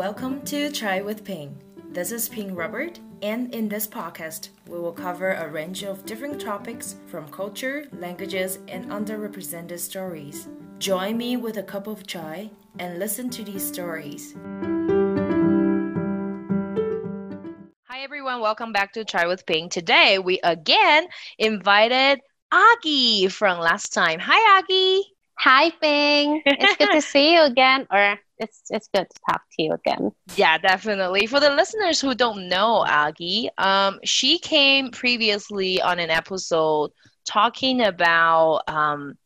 Welcome to Chai with Ping. This is Ping Robert, and in this podcast, we will cover a range of different topics from culture, languages, and underrepresented stories. Join me with a cup of chai and listen to these stories. Hi, everyone. Welcome back to Chai with Ping. Today, we again invited Aggie from last time. Hi, Aggie. Hi, Ping. It's good to see you again, or it's it's good to talk to you again. Yeah, definitely. For the listeners who don't know Aggie, um, she came previously on an episode talking about um,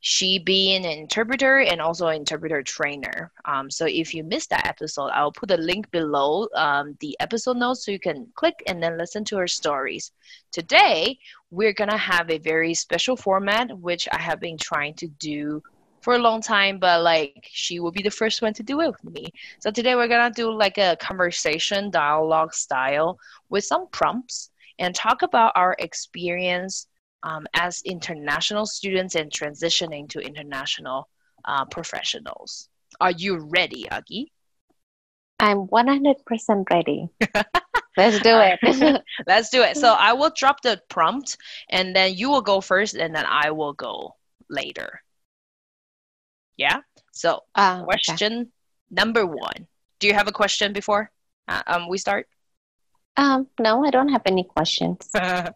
she being an interpreter and also an interpreter trainer. Um, so if you missed that episode, I'll put a link below um, the episode notes so you can click and then listen to her stories. Today, we're gonna have a very special format, which I have been trying to do for a long time, but like she will be the first one to do it with me. So today we're gonna do like a conversation dialogue style with some prompts and talk about our experience um, as international students and transitioning to international uh, professionals. Are you ready, Aggie? I'm 100% ready. Let's do it. Let's do it. So I will drop the prompt and then you will go first and then I will go later. Yeah? So, uh, question okay. number one. Do you have a question before uh, um, we start? Um, no, I don't have any questions. and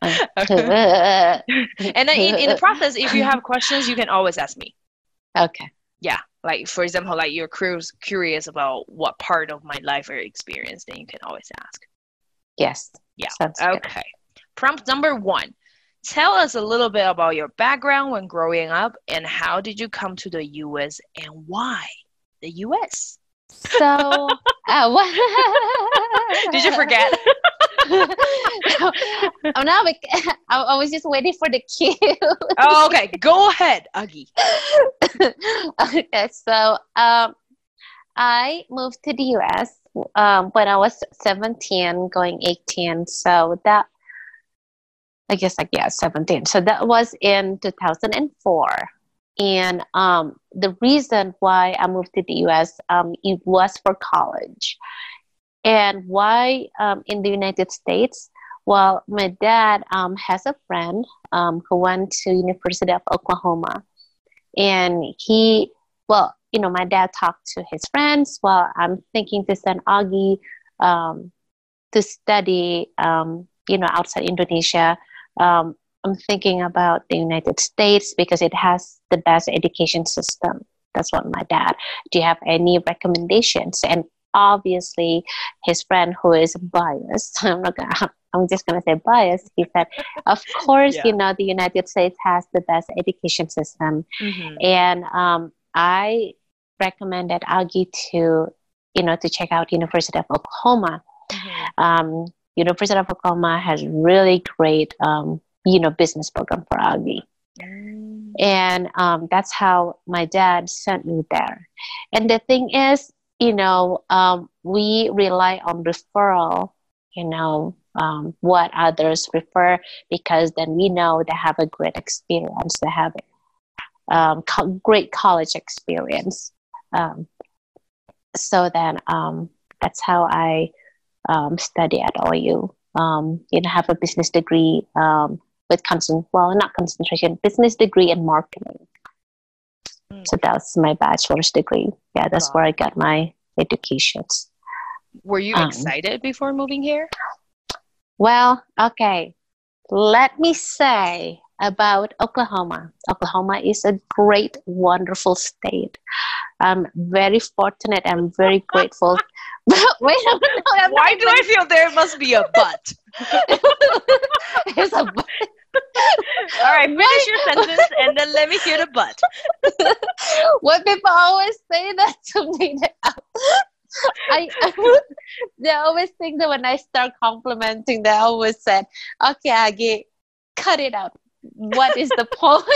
then in, in the process, if you have questions, you can always ask me. Okay. Yeah. Like, for example, like you're curious about what part of my life or experience, then you can always ask. Yes. Yeah. Sounds okay. Good. Prompt number one. Tell us a little bit about your background when growing up and how did you come to the US and why the US? So, uh, what? did you forget? oh no, I was just waiting for the cue. oh, okay. Go ahead, Aggie. okay, so um, I moved to the US um, when I was 17, going 18. So that, I guess, like, yeah, 17. So that was in 2004. And um, the reason why I moved to the US, um, it was for college. And why um, in the United States? Well, my dad um, has a friend um, who went to University of Oklahoma, and he, well, you know, my dad talked to his friends. Well, I'm thinking to send Aggie um, to study, um, you know, outside Indonesia. Um, I'm thinking about the United States because it has the best education system. That's what my dad. Do you have any recommendations? And obviously his friend who is biased i'm not gonna i'm just gonna say biased he said of course yeah. you know the united states has the best education system mm-hmm. and um, i recommended aggie to you know to check out university of oklahoma mm-hmm. um, university of oklahoma has really great um, you know business program for aggie mm. and um, that's how my dad sent me there and the thing is you know, um, we rely on referral, you know, um, what others refer because then we know they have a great experience, they have um, co- great college experience. Um, so then um, that's how I um, study at OU. Um, you know, have a business degree um, with concent well, not concentration, business degree in marketing. So that's my bachelor's degree. Yeah, that's wow. where I got my education. Were you um, excited before moving here? Well, okay. Let me say about Oklahoma. Oklahoma is a great, wonderful state. I'm very fortunate. I'm very grateful. Wait a minute. Why do I feel there must be a but? There's a but. All right, finish your sentence and then let me hear the but. what people always say that to me, I, I they always think that when I start complimenting, they always said, "Okay, Aggie, cut it out." What is the point?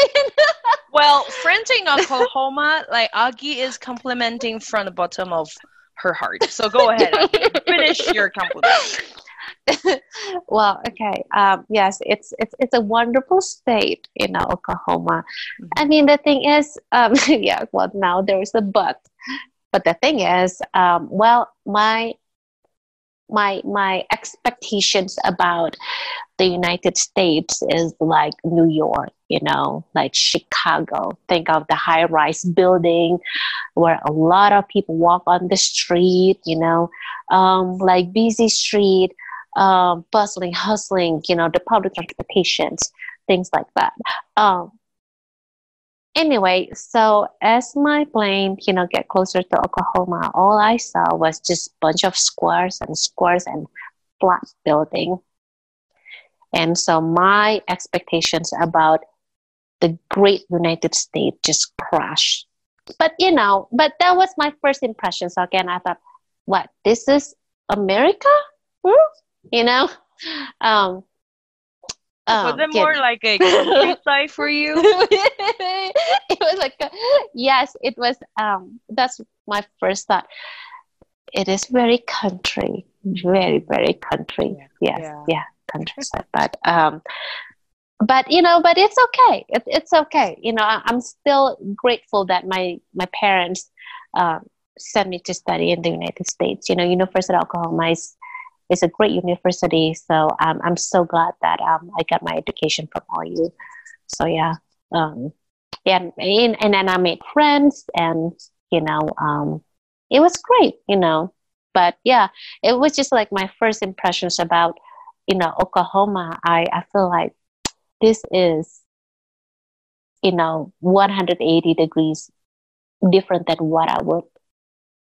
well, friends in Oklahoma, like Aggie is complimenting from the bottom of her heart. So go ahead, finish your compliment. well, okay. Um, yes, it's it's it's a wonderful state, you know, Oklahoma. Mm-hmm. I mean, the thing is, um, yeah. Well, now there's a but. but the thing is, um, well, my my my expectations about the United States is like New York, you know, like Chicago. Think of the high rise building where a lot of people walk on the street, you know, um, like busy street, um, bustling, hustling, you know, the public transportations, things like that. Um, anyway, so as my plane, you know, get closer to Oklahoma, all I saw was just bunch of squares and squares and flat building. And so my expectations about the great United States just crashed. But you know, but that was my first impression. So again, I thought, what this is America? Hmm? You know, um, um, was it more like a countryside for you? it was like, a, yes, it was. Um, that's my first thought. It is very country, very very country. Yeah. Yes, yeah, yeah countryside. but um, but you know, but it's okay. It, it's okay. You know, I, am still grateful that my my parents um, sent me to study in the United States. You know, University of Oklahoma is it's a great university. So um, I'm so glad that um, I got my education from OU. So yeah, um, yeah, and, and then I made friends, and you know, um, it was great, you know. But yeah, it was just like my first impressions about you know Oklahoma. I I feel like this is you know 180 degrees different than what I would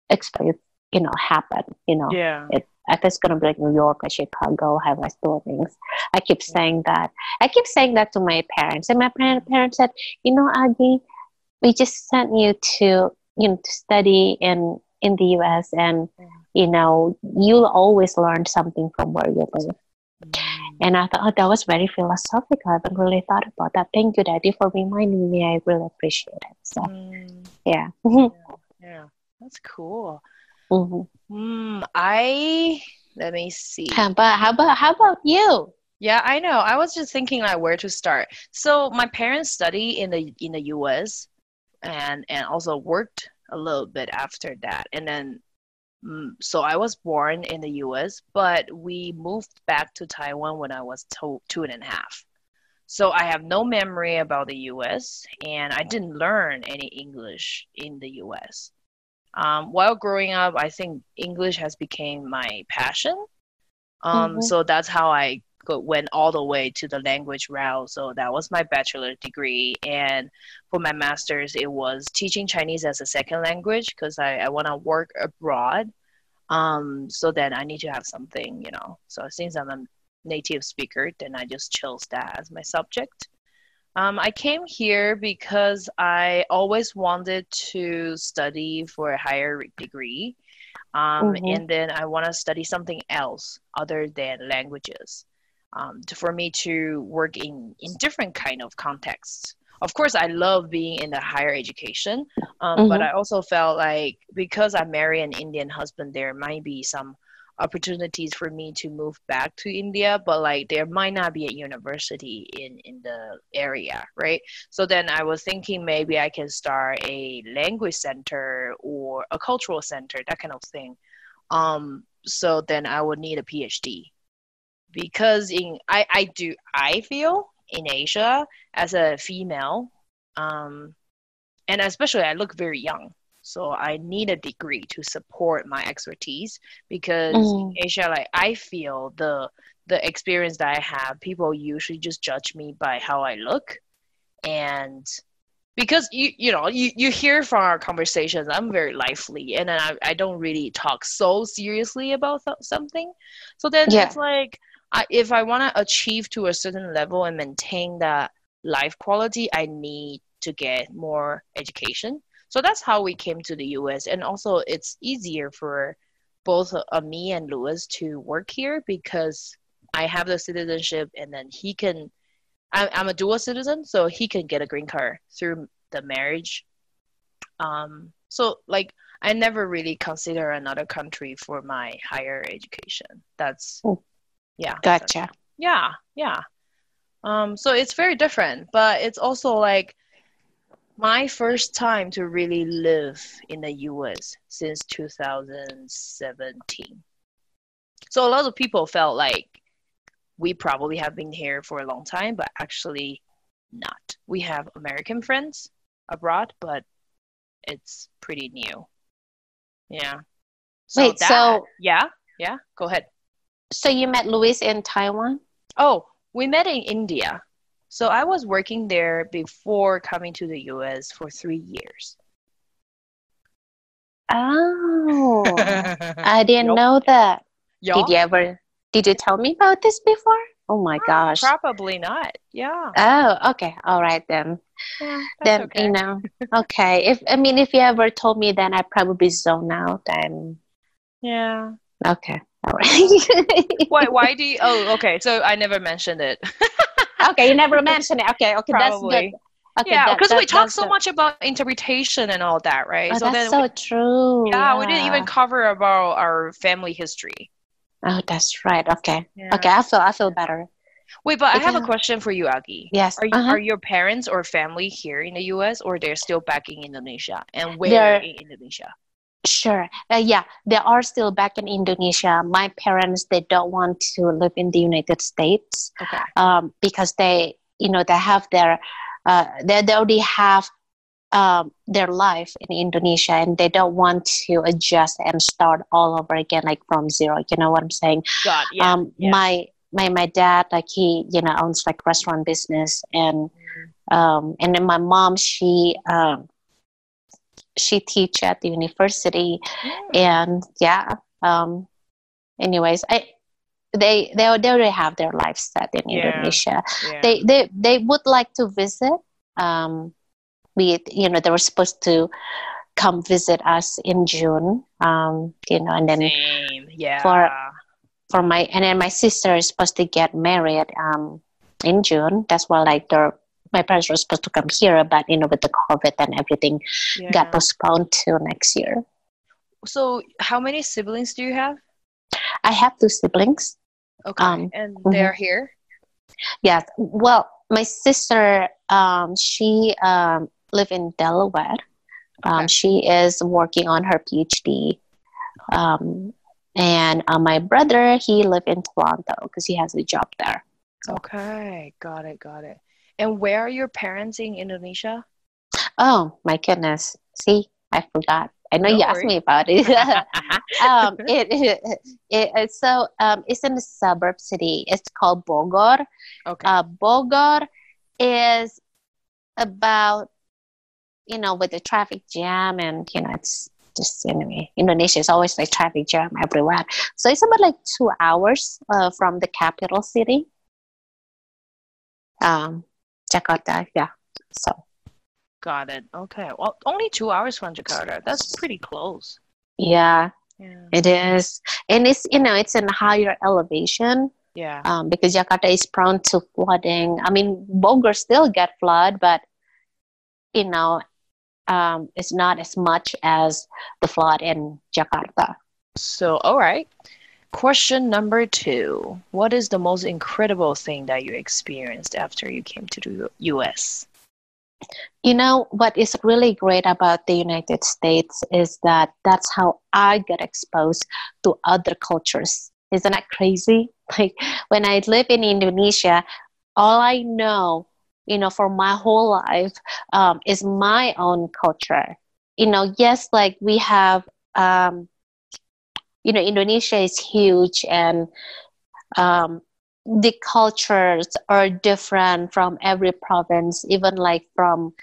expect you know happen you know yeah it, if it's gonna be like New York or Chicago, high rise buildings. I keep saying that. I keep saying that to my parents, and my parents said, "You know, Aggie, we just sent you to you know to study in in the U.S. and you know you'll always learn something from where you live." Mm. And I thought, oh, that was very philosophical. I haven't really thought about that. Thank you, Daddy, for reminding me. I really appreciate it. So, mm. yeah. yeah. yeah. That's cool. Mm-hmm. Mm, I let me see. How about how about how about you? Yeah, I know. I was just thinking like where to start. So my parents study in the in the U.S. and and also worked a little bit after that, and then mm, so I was born in the U.S. But we moved back to Taiwan when I was two, two and a half. So I have no memory about the U.S. and I didn't learn any English in the U.S. Um, while growing up, I think English has become my passion. Um, mm-hmm. So that's how I go, went all the way to the language route. So that was my bachelor degree, and for my master's, it was teaching Chinese as a second language because I, I want to work abroad. Um, so then I need to have something, you know. So since I'm a native speaker, then I just chose that as my subject. Um, I came here because I always wanted to study for a higher degree. Um, mm-hmm. And then I want to study something else other than languages um, to, for me to work in, in different kind of contexts. Of course, I love being in the higher education, um, mm-hmm. but I also felt like because I marry an Indian husband, there might be some opportunities for me to move back to India, but like there might not be a university in in the area, right? So then I was thinking maybe I can start a language center or a cultural center, that kind of thing. Um, so then I would need a PhD because in I I do I feel in Asia as a female, um, and especially I look very young so I need a degree to support my expertise because mm. in Asia, like I feel the the experience that I have, people usually just judge me by how I look, and because you you know you, you hear from our conversations i'm very lively and I, I don't really talk so seriously about th- something so then yeah. it's like I, if i want to achieve to a certain level and maintain that life quality i need to get more education so that's how we came to the US. And also, it's easier for both uh, me and Lewis to work here because I have the citizenship and then he can. I'm, I'm a dual citizen, so he can get a green card through the marriage. Um, so, like, I never really consider another country for my higher education. That's, yeah. Gotcha. yeah, yeah. Um, so it's very different, but it's also like my first time to really live in the US since 2017. So a lot of people felt like we probably have been here for a long time, but actually not. We have American friends abroad, but it's pretty new. Yeah. So Wait, that, so yeah, yeah, go ahead. so you met Luis in Taiwan? Oh, we met in India. So I was working there before coming to the US for three years. Oh, I didn't Yup. know that. Yeah, Did you ever? Did you tell me about this before? Oh my mm, gosh. probably not. Yeah. Oh, okay. All right then. yeah that's Then okay. you know. Okay. If I mean, if you ever told me, then I probably zone out. And Yeah. okay. All right. Why? Why do you? Oh, okay. So I never mentioned it. okay, you never mentioned it. Okay, okay, that's good. Okay, yeah, because we talk so good. much about interpretation and all that, right? Oh, so that's so we, true. yeah, we didn't even cover about our family history. Oh, that's right. Okay. Yeah. Okay, I feel I feel better. Wait, but I have a question for you, Aggie. Yes. Are you, uh-huh. are your parents or family here in the U.S. or they're still back in Indonesia? And where They're- in Indonesia? Sure. Uh, yeah, they are still back in Indonesia. My parents, they don't want to live in the United States Okay. um, because they, you know, they have their, uh, they, they already have um, their life in Indonesia and they don't want to adjust and start all over again, like from zero. You know what I'm saying? God, yeah. um, yeah. my, my, my dad, like he, you know, owns like restaurant business and, um, and then my mom, she, um, she teach at the university and yeah um anyways i they they, already have their life set in Yeah. indonesia yeah. they they they would like to visit um we you know they were supposed to come visit us in june um you know and then Same. Yeah. for- for my and then my sister is supposed to get married um in june that's why like their my parents were supposed to come here but you know with the covid and everything yeah. got postponed to next year So, how many siblings do you have? i have two siblings Okay. Um, and mhm. they're here? Yes. Well, my sister, um, she um, live in Delaware. Um, Okay. She is working on her PhD. Um, and uh, my brother, he live in Toronto because he has a job there. Okay. Got it. Got it. And where are your parents in Indonesia? Oh my goodness! See, I forgot. I know No you asked me about it. um, it, it, it, so um, it's in a suburb city. It's called Bogor. okay. uh, Bogor is about, you know, with the traffic jam and, you know, it's just anyway, Indonesia is always like traffic jam everywhere. So it's about like two hours uh, from the capital city, um, Jakarta. Yeah. So, Got it. Okay. Well, only two hours from Jakarta. That's pretty close. yeah, Yeah. it is. And it's, you know, it's in higher elevation. Yeah. um, because Jakarta is prone to flooding. I mean, Bogor still get flood, but you know, um, it's not as much as the flood in Jakarta. So, all right. Question number two. What is the most incredible thing that you experienced after you came to the US? You know what is really great about the United States is that that's how I get exposed to other cultures. Isn't that crazy? Like when I live in Indonesia, all I know, you know, for my whole life um, is my own culture. You know, yes, like we have, um, you know, Indonesia is huge and um, the cultures are different from every province, even like from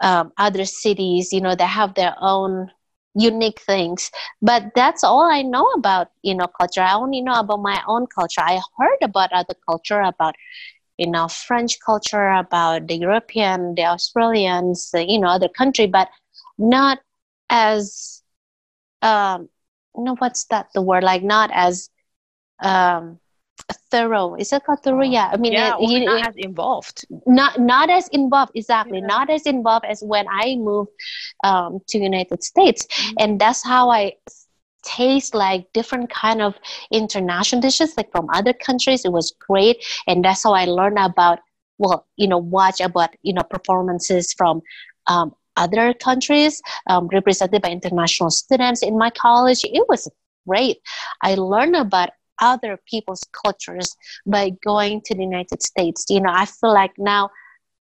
um, other cities. You know, they have their own unique things. But that's all I know about, you know, culture. I only know about my own culture. I heard about other culture, about you know French culture, about the European, the Australians, you know, other country, but not as um, no, what's that? The word like not as um thorough. Is it called thorough? Yeah. I mean, yeah, it- not as involved. not not as involved exactly Yeah. not as involved as when i moved um, to united states Mhm. and that's how i taste like different kind of international dishes like from other countries it was great and that's how i learned about well you know watch about you know performances from um, other countries um, represented by international students in my college. It was great. I learned about other people's cultures by going to the United States. You know, I feel like now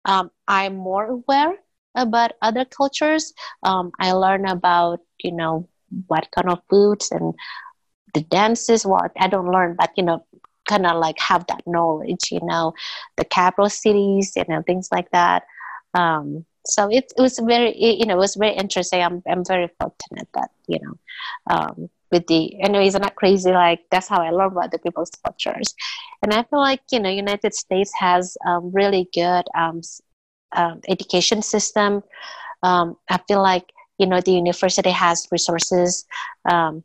um, I'm more aware about other cultures. Um, I learn about, you know, what kind of foods and the dances. Well, I don't learn, but, you know, kind of like have that knowledge, you know, the capital cities, you know, things like that. Um, so it, it was very, you know, it was very interesting. I'm, I'm very fortunate that, you know, um, with the anyways i'm not crazy? Like that's how i learn about the people's cultures. And i feel like you know united states has um, really good um, um, education system. Um, i feel like you know the university has resources um,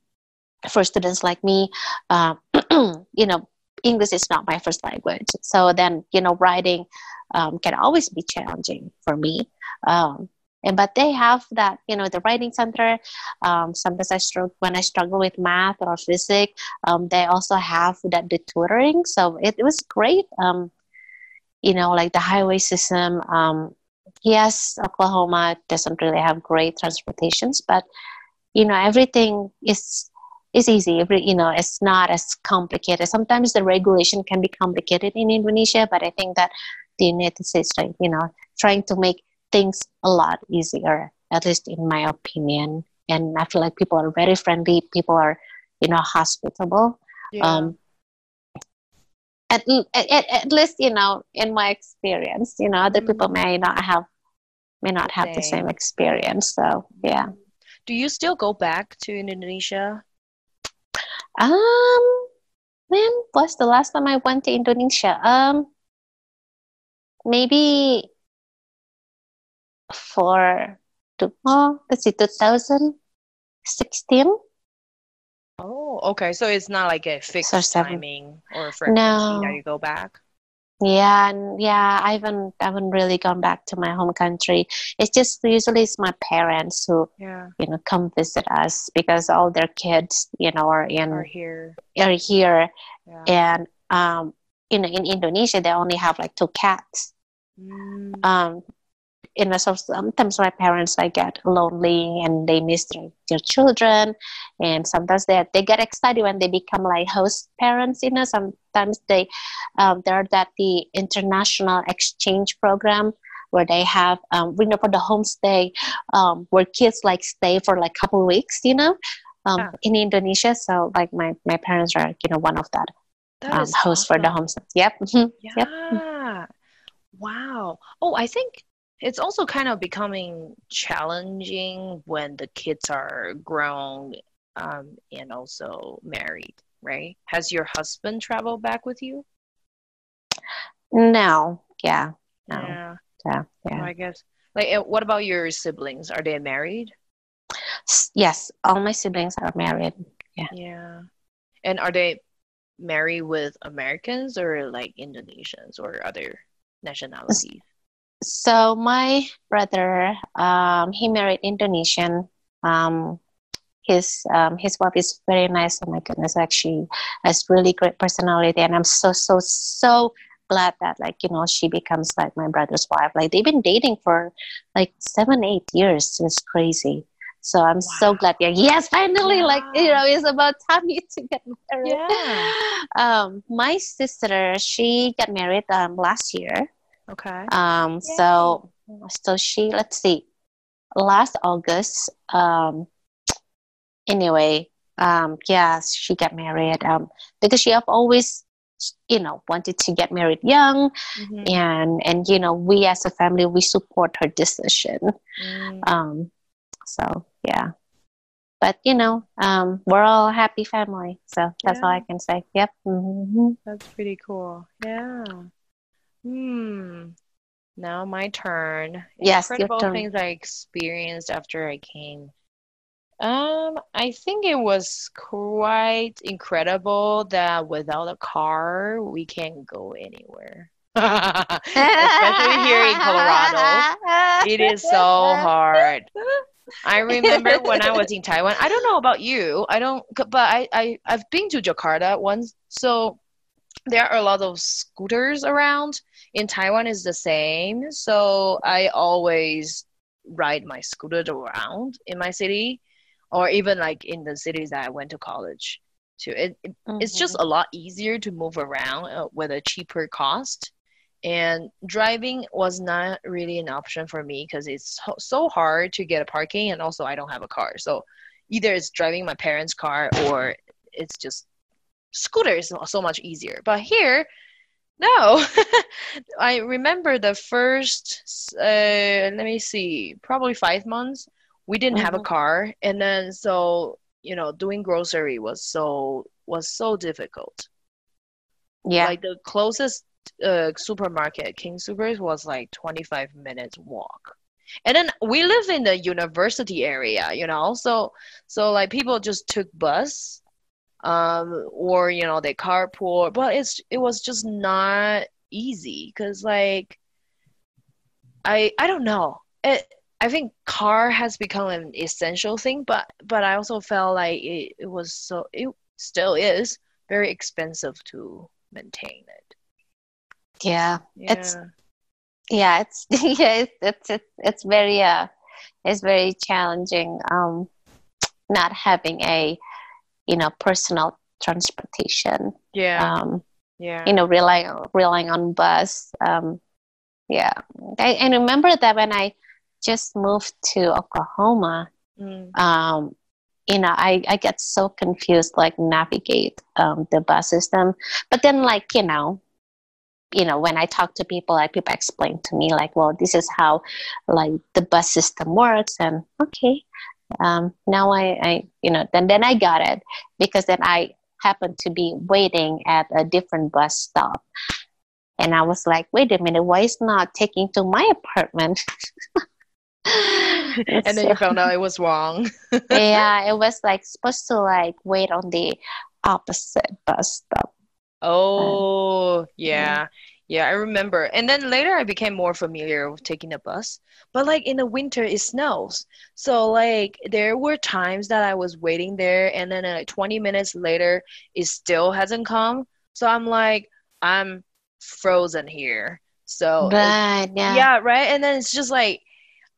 for students like me. Uh, you know english is not my first language. So then you know writing um, can always be challenging for me. Um, and but they have that you know the writing center um, sometimes i struggle when i struggle with math or physics um, they also have that the tutoring. So it, it was great um, you know like the highway system yes oklahoma doesn't really have great transportations but you know everything is is easy. You know it's not as complicated. Sometimes the regulation can be complicated in indonesia but i think that the united states you know trying to make things a lot easier, at least in my opinion. And I feel like people are very friendly. People are, you know, hospitable. Yeah. Um, at, at, at least, you know, in my experience, you know, other mm-hmm. people may not have may not have same. the same experience. So yeah. Do you still go back to Indonesia? Um, when was the last time I went to Indonesia? Um, maybe for to, oh, let's see, 2016. Oh, okay. So it's not like a fixed timing or frequency no. that you go back. Yeah, and yeah, I haven't I haven't really gone back to my home country. It's just usually it's my parents who yeah. you know come visit us because all their kids you know are in are here are here, yeah. and um you know in Indonesia they only have like two cats. Mm. Um, you know, so sometimes my parents like get lonely and they miss their, their children, and sometimes they they get excited when they become like host parents. You know, sometimes they um, they're at the international exchange program where they have um, you know for the homestay um, where kids like stay for like a couple weeks. You know, um, yeah. in Indonesia. So like my my parents are you know one of that. that um, host awesome. for the homestay. Yep. yeah. Yep. Wow. Oh, I think it's also kind of becoming challenging when the kids are grown um, and also married, right? Has your husband traveled back with you? No. Yeah. No. Yeah. Yeah. yeah. I guess. Like, what about your siblings? Are they married? Yes, all my siblings are married. Yeah. Yeah. And are they married with Americans or like Indonesians or other nationalities? so my brother, um, he married Indonesian. Um, his um, his wife is very nice. Oh my goodness, actually has really great personality, and I'm so so so glad that like you know she becomes like my brother's wife. Like they've been dating for like seven eight years. It's crazy. So I'm wow. so glad. Yeah, yes, finally, yeah. like you know, it's about time you to get married. Yeah. Um, my sister, she got married um last year. Okay. Um, Yay. so so she let's see, last August. Um, anyway, um, yeah, she got married. Um, because she have always you know wanted to get married young mm-hmm. and and you know we as a family we support her decision mm. um so yeah but you know um we're all a happy family so that's yeah. all i can say yep mm-hmm. that's pretty cool yeah Hmm. Now my turn. Yes, Incredible turn. things I experienced after I came. Um, I think it was quite incredible that without a car we can't go anywhere. Especially here in Colorado. It is so hard. I remember when I was in Taiwan. I don't know about you. I don't, but I, I I've been to Jakarta once. So there are a lot of scooters around. In Taiwan is the same. So I always ride my scooter around in my city or even like in the cities that I went to college to. It, it mm-hmm. It's just a lot easier to move around uh, with a cheaper cost. And driving was not really an option for me because it's so, hard to get a parking, and also I don't have a car. So either it's driving my parents' car or it's just scooter is so much easier. But here, no. I remember the first, uh, let me see, probably five months, we didn't mm-hmm. have a mm-hmm. car. And then, so, you know, doing grocery was so, was so difficult. Yeah. Like the closest uh, supermarket, King Supers, was like 25 minutes walk. And then we live in the university area, you know, so so like people just took bus um, or you know they carpool but it's it was just not easy because like i i don't know. It i think car has become an essential thing but but i also felt like it, it was so it still is very expensive to maintain it yeah, yeah. it's yeah. It's yeah it's, it's it's it's very uh it's very challenging um not having a you know personal transportation yeah. um yeah. you know relying relying on bus um yeah. I, and remember that when i just moved to oklahoma mm. um you know i i get so confused like navigate um the bus system. But then like you know you know when i talk to people like people explain to me like well this is how like the bus system works and okay um, now I, I, you know, then then I got it because then I happened to be waiting at a different bus stop, and I was like, wait a minute, why is not taking to my apartment? and then so, you found out it was wrong. yeah, it was like supposed to like wait on the opposite bus stop. Oh, um, yeah. Yeah, I remember. And then later I became more familiar with taking the bus. But like in the winter it snows. So like there were times that I was waiting there and then like 20 minutes later it still hasn't come. So I'm like I'm frozen here. So right, yeah. yeah, right. And then it's just like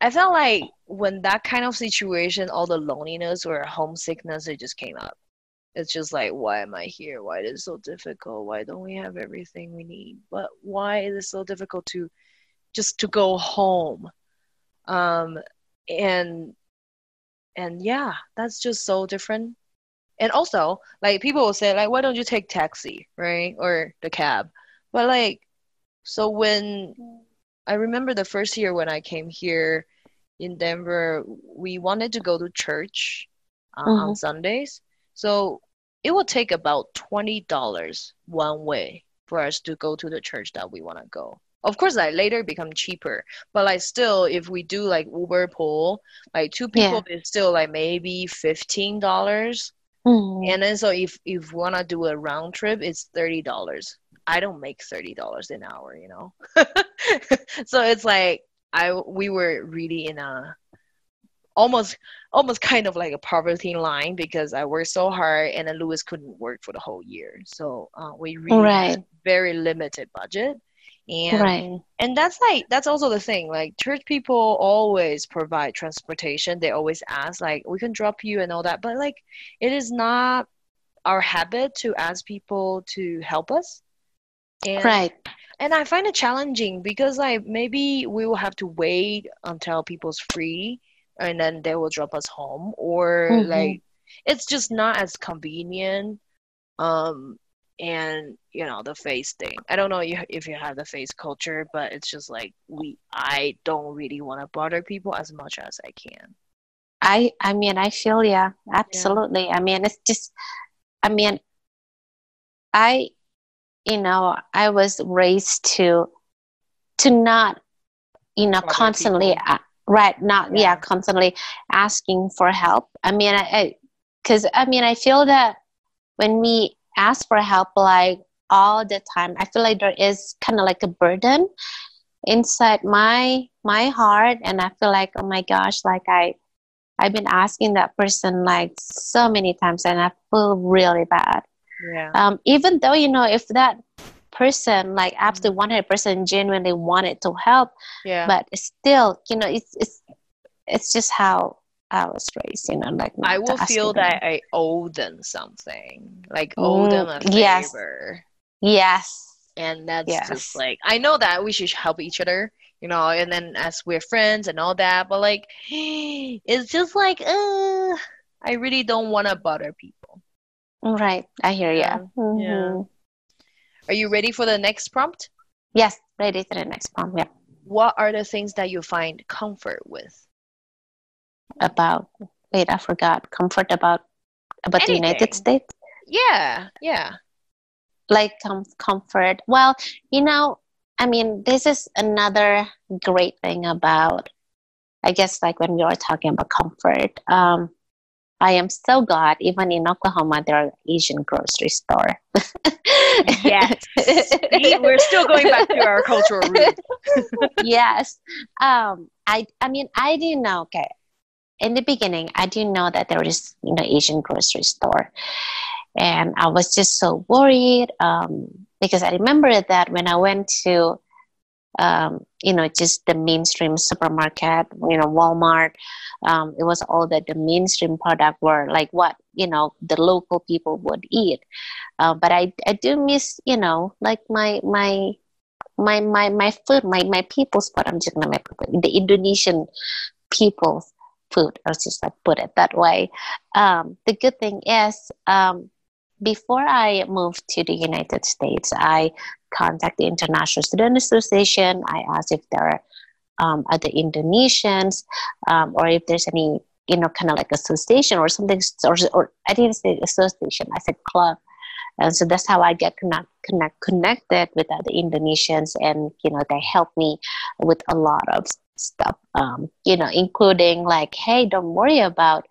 I felt like when that kind of situation, all the loneliness or homesickness, it just came up it's just like why am i here? Why is it so difficult? Why don't we have everything we need? But why is it so difficult to just to go home? Um and and yeah that's just so different. And also like people will say like why don't you take taxi right? Or the cab? But like so when i remember the first year when i came here in denver we wanted to go to church uh, mm-hmm. on sundays so it will take about $20 one way for us to go to the church that we want to go of course like later become cheaper but like still if we do like uber pool like two people yeah. is still like maybe $15 mm. and then so if if we to do a round trip it's $30 i don't make $30 an hour you know so it's like i we were really in a almost almost kind of like a poverty line because I worked so hard and then Lewis couldn't work for the whole year. So uh, we really right. very limited budget. And right. and that's like that's also the thing. Like church people always provide transportation. They always ask like we can drop you and all that. But like it is not our habit to ask people to help us. And, right. And I find it challenging because like maybe we will have to wait until people's free and then they will drop us home. Or mm-hmm. like it's just not as convenient um and you know the face thing. I don't know if you have the face culture but it's just like we i don't really want to bother people as much as i can. I i mean i feel yeah. Absolutely. Yeah. i mean it's just i mean i you know i was raised to to not you know constantly right not yeah. yeah. constantly asking for help i mean i because I, I mean i feel that when we ask for help like all the time i feel like there is kind of like a burden inside my my heart and i feel like oh my gosh like i i've been asking that person like so many times and i feel really bad yeah um even though you know if that person like absolutely 100% mm-hmm. genuinely wanted to help yeah but still you know it's it's it's just how I was raised, you know, like I will feel that I owe them something, like owe them a yes. favor. Yes. And that's Yes. just like I know that we should help each other, you know, and then as we're friends and all that, but like it's just like uh I really don't want to bother people. Right. I hear you. Yeah. Yeah. Are you ready for the next prompt? Yes. Ready to the next prompt. Yeah. What are the things that you find comfort with? About wait, I forgot. Comfort about about the United States. Yeah, yeah. like com- comfort well you know i mean this is another great thing about i guess like when we were talking about comfort um i am so glad even in oklahoma there are asian grocery store Yes. See, we're still going back to our cultural roots. yes um i i mean i didn't know okay in the beginning i didn't know that there is you know asian grocery store and i was just so worried um because i remember that when i went to um you know just the mainstream supermarket you know walmart um it was all that the mainstream product were like what you know the local people would eat uh, but i i do miss you know like my my my my my food, my my people's food. I'm just gonna make the Indonesian people's food. I'll just like put it that way. Um, the good thing is, um, before I moved to the United States, I contacted the International Student Association. I asked if there are um, other Indonesians um, or if there's any, you know, kind of like association or something. Or, or I didn't say association. I said club and so that's how I get connect, connect connected with other Indonesians, and you know they help me with a lot of stuff. Um, you know, including like, hey, don't worry about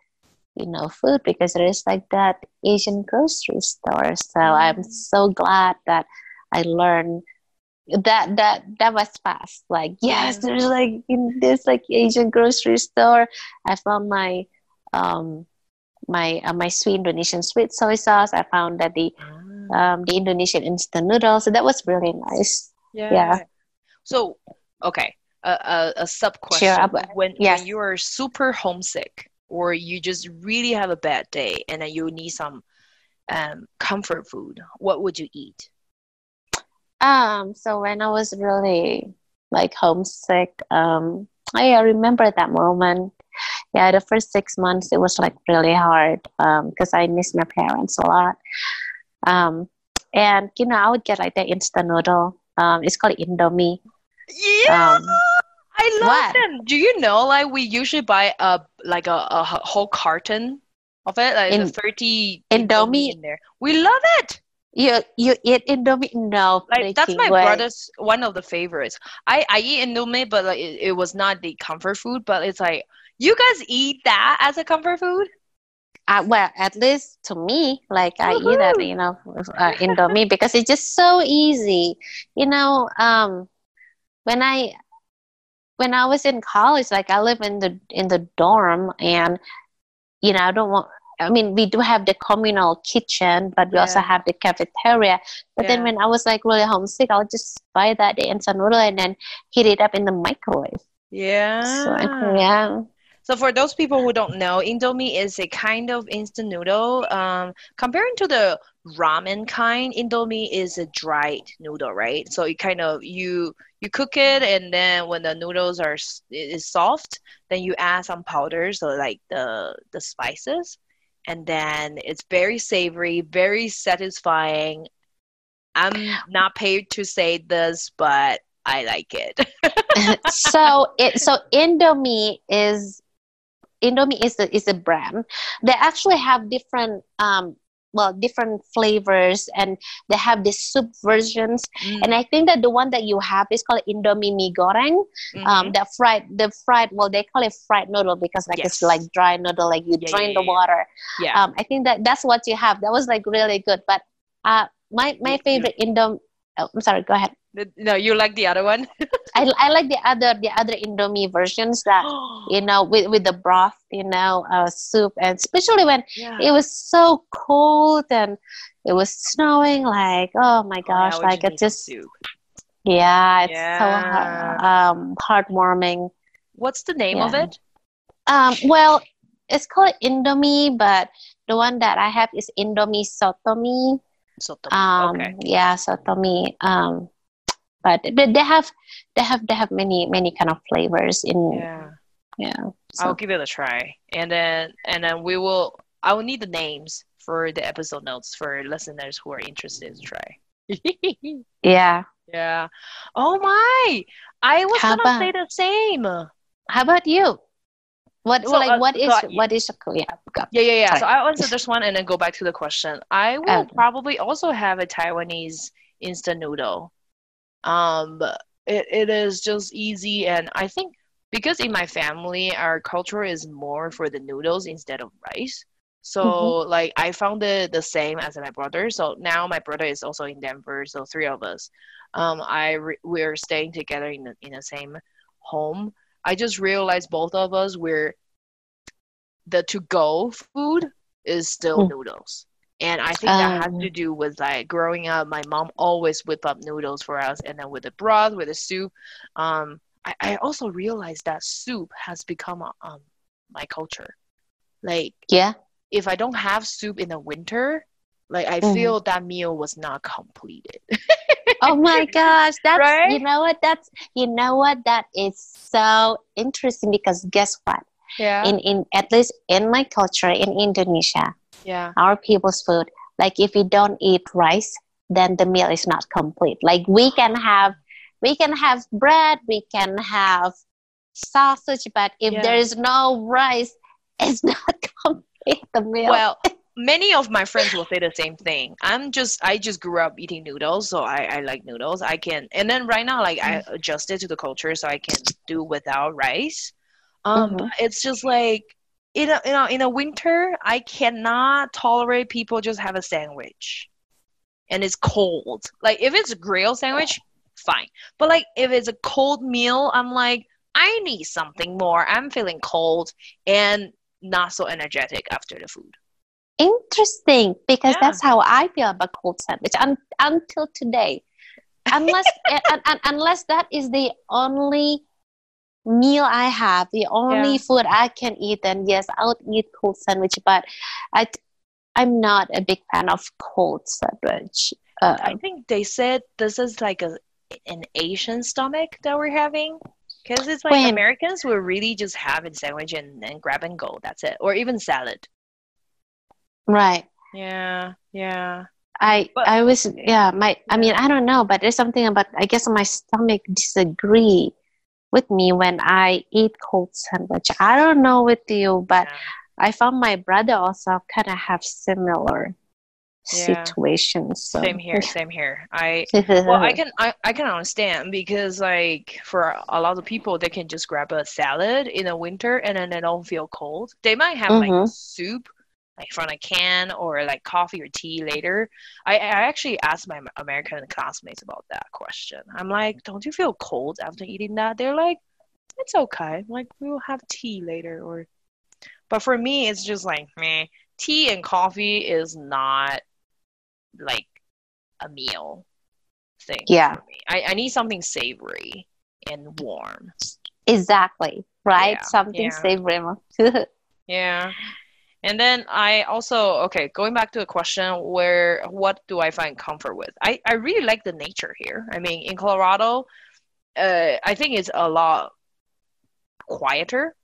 you know food because there is like that Asian grocery store. So I'm so glad that I learned that that that was fast. Like, yes, there's like in this like Asian grocery store. I found my um my uh, my sweet Indonesian sweet soy sauce. I found that the um, the Indonesian instant noodles. So that was really nice. Yeah. Yeah. So, okay, a, a, a sub question. Sure, when, yes. when you are super homesick or you just really have a bad day and then you need some um, comfort food, what would you eat? Um, so when I was really like homesick, um, I I remember that moment. Yeah, the first six months it was like really hard um, because I miss my parents a lot. Um, and you know, I would get like the instant noodle. Um, it's called Indomie. Yeah, Um, I love what? them. Do you know, like, we usually buy a like a, a whole carton of it, like In- 30 Indomie? in there. We love it. You you eat Indomie? No, Like that's my way. brother's one of the favorites. I I eat Indomie, but like it, it was not the comfort food. But it's like you guys eat that as a comfort food. uh, well, at least to me, like I eat that, you know, uh, Indomie because it's just so easy. You know, um, when I when I was in college, like I live in the in the dorm, and you know, I don't want. I mean, we do have the communal kitchen, but we also have the cafeteria. But then when I was like really homesick, I'll just buy that instant noodle and then heat it up in the microwave. Yeah. So yeah, So for those people who don't know, Indomie is a kind of instant noodle. Um, comparing to the ramen kind, Indomie is a dried noodle, right? So you kind of you you cook it, and then when the noodles are is soft, then you add some powders, so like the the spices, and then it's very savory, very satisfying. I'm not paid to say this, but I like it. so it so Indomie is Indomie is a is a brand. They actually have different um well different flavors and they have the soup versions and I think that the one that you have is called Indomie mie goreng. Um Mhm. the fried the fried well they call it fried noodle because like it's like dry noodle like you Yeah, drain yeah, the yeah. water. yeah. Um I think that that's what you have. That was like really good. But uh my my favorite Indom oh, I'm sorry, go ahead. No, you like the other one? I, I like the other the other Indomie versions that you know with with the broth you know uh, soup and especially when yeah. it was so cold and it was snowing like oh my Oh, yeah, gosh we like it just soup. yeah it's so Yeah. uh, um heartwarming What's the name of it? Um, well, it's called Indomie, but the one that I have is Indomie Sotomi. Sotomi. Um, okay. yeah, Sotomi. Um, but they, they have they have they have many many kind of flavors in Yeah. yeah. I'll give it a try. And then and then we will I will need the names for the episode notes for listeners who are interested to try. yeah. yeah. Oh my. I was How gonna say the same. How about you? What So, like uh, what is so I- what is a yeah? Go. Yeah, yeah, yeah. Sorry. So I'll answer this one and then go back to the question. I will Okay. probably also have a Taiwanese instant noodle. Um, it, it is just easy, and I think because in my family, our culture is more for the noodles instead of rice. So Mhm. like I found it the same as my brother. So now my brother is also in Denver, so three of us. Um, I re- we're staying together in the in the same home. I just realized both of us we're the to go food is still Mm. noodles. And I think that has Um. to do with like growing up, my mom always whip up noodles for us and then with the broth, with the soup. Um, I, I also realized that soup has become a, um my culture. Like Yeah. if I don't have soup in the winter, like I Mhm. feel that meal was not completed. Oh my gosh, that's Right? you know what that's you know what that is so interesting because guess what? Yeah. In in at least in my culture in Indonesia, yeah. our people's food, like if we don't eat rice, then the meal is not complete. Like we can have we can have bread, we can have sausage, but if Yeah. there is no rice, it's not complete the meal. Well, many of my friends will say the same thing. I'm just I just grew up eating noodles, so I, I like noodles. I can and then right now like I mm. adjusted to the culture so I can do without rice. Um but it's just like in a, you know in a winter I cannot tolerate people just have a sandwich. And it's cold. Like if it's a grilled sandwich, fine. But like if it's a cold meal, I'm like I need something more. I'm feeling cold and not so energetic after the food. Interesting, because Yeah. that's how I feel about cold sandwich un- until today. Unless un- un- unless that is the only meal I have, the only Yeah. food I can eat, then yes, I'll eat cold sandwich. But I, I'm not a big fan of cold sandwich. Uh, I think they said this is like a an Asian stomach that we're having. Because it's like When- Americans will really just have a sandwich and, and grab and go. That's it. Or even salad. right. Yeah, yeah. I But- I was yeah my I mean I don't know but there's something about I guess my stomach disagree with me when I eat cold sandwich. I don't know with you, but yeah. I found my brother also kind of have similar Yeah. situations. So. Same here, same here. I well I can I, I can understand because like for a lot of people they can just grab a salad in the winter and then they don't feel cold. They might have like Mhm. soup like from a can or like coffee or tea later. I, I actually asked my American classmates about that question. I'm like, don't you feel cold after eating that? They're like, it's okay. Like we will have tea later or but for me it's just like meh. Tea and coffee is not like a meal thing. Yeah. for me. I, I need something savory and warm. exactly right. Yeah, Something yeah. savory. Yeah. And then I also okay, going back to the question where what do I find comfort with? I, I really like the nature here. I mean in Colorado, uh, I think it's a lot quieter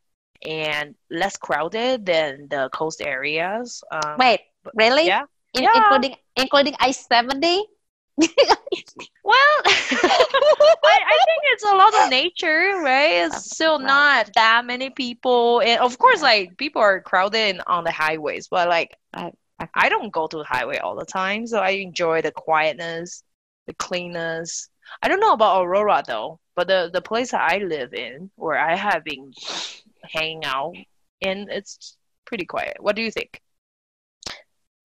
and less crowded than the coast areas. Um, Wait, really? yeah. In- Yeah. Including including I seventy. Well, I, I think it's a lot of nature, right? It's still not that many people, and of course, like people are crowded on the highways, but like Right. I don't go to the highway all the time, so I enjoy the quietness, the cleanness. I don't know about Aurora though, but the the place that I live in, where I have been hanging out, and it's pretty quiet. What do you think?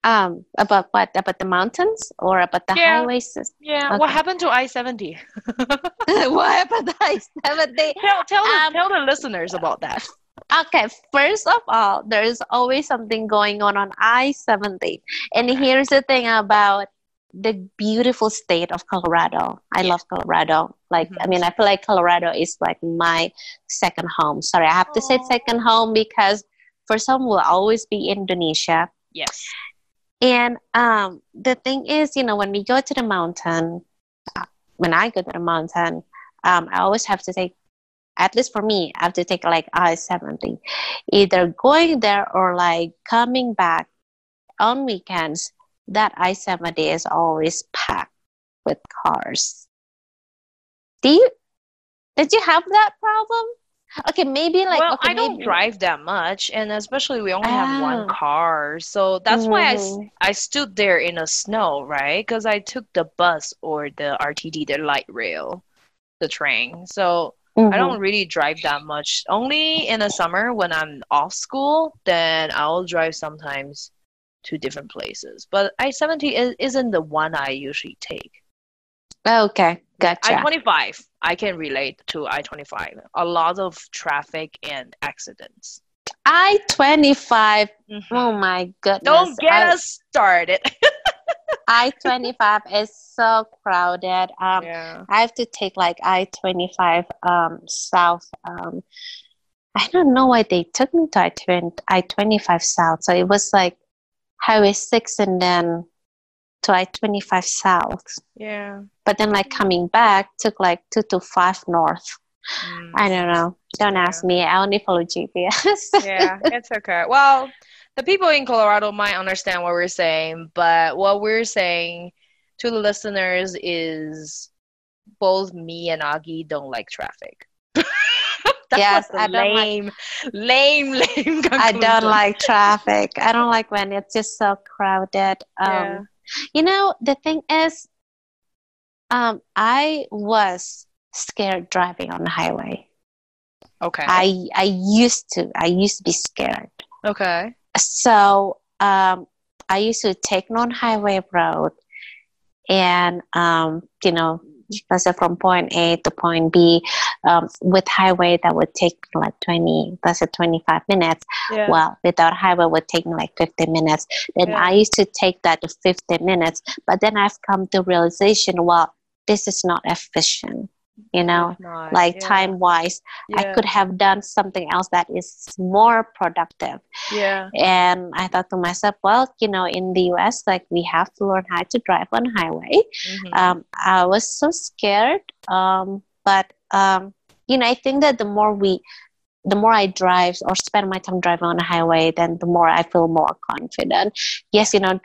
Um, about what? About the mountains or about the Yeah. highways? Yeah, what happened to I seventy? what happened to I seventy? Tell tell the, Um, tell the listeners about that. Okay, first of all, there is always something going on on I 70. And here's the thing about the beautiful state of Colorado. I love Colorado. Like, I Mhm. mean, I feel like Colorado is like my second home. Sorry, I have to say second home because for some will always be Indonesia. Yes. And um, the thing is, you know, when we go to the mountain, when I go to the mountain, um, I always have to take, at least for me, I have to take like I 70. Either going there or like coming back on weekends, that I 70 is always packed with cars. Do you, did you have that problem? Okay, maybe like, well, okay, I don't maybe- drive that much, and especially we only have one Ah. car, so that's why I. I stood there in the snow, right? Because I took the bus or the RTD, the light rail, the train. So I Mhm. don't really drive that much. Only in the summer when I'm off school, then I'll drive sometimes to different places. But I seventy is, isn't the one I usually take. Okay, gotcha. I twenty five, I can relate to I twenty five. A lot of traffic and accidents. I 25 Mhm. Oh my goodness. Don't get I, us started. I 25 is so crowded. Um, yeah. I have to take like I 25 um, south. Um, I don't know why they took me to I 25 south. So it was like Highway 6 and then to I 25 south. Yeah. But then, like coming back, took like 2 to 5 north. Mm. I don't know. Don't ask me. I only follow GPS. yeah, it's okay. Well, the people in Colorado might understand what we're saying, but what we're saying to the listeners is both me and Aggie don't like traffic. That Yes, was a I don't like- lame, lame, lame. I don't like traffic. I don't like when it's just so crowded. Um, Yeah. You know, the thing is, um, I was scared driving on the highway. Okay. I I used to. I used to be scared. okay. So um, I used to take non-highway road, and um, you know, let's say from point A to point B, um, with highway that would take like twenty, let's say twenty-five minutes. Yeah. Well, without highway would take me like 50 minutes. Then Yeah. I used to take that to 50 minutes. But then I've come to realization, well, this is not efficient. You know, not, like yeah, time wise, I could have done something else that is more productive. Yeah. And I thought to myself, well, you know, in the US, like we have to learn how to drive on highway. Mhm. Um, I was so scared. Um, but, um, you know, I think that the more we, the more I drive or spend my time driving on the highway, then the more I feel more confident. Yes, you know,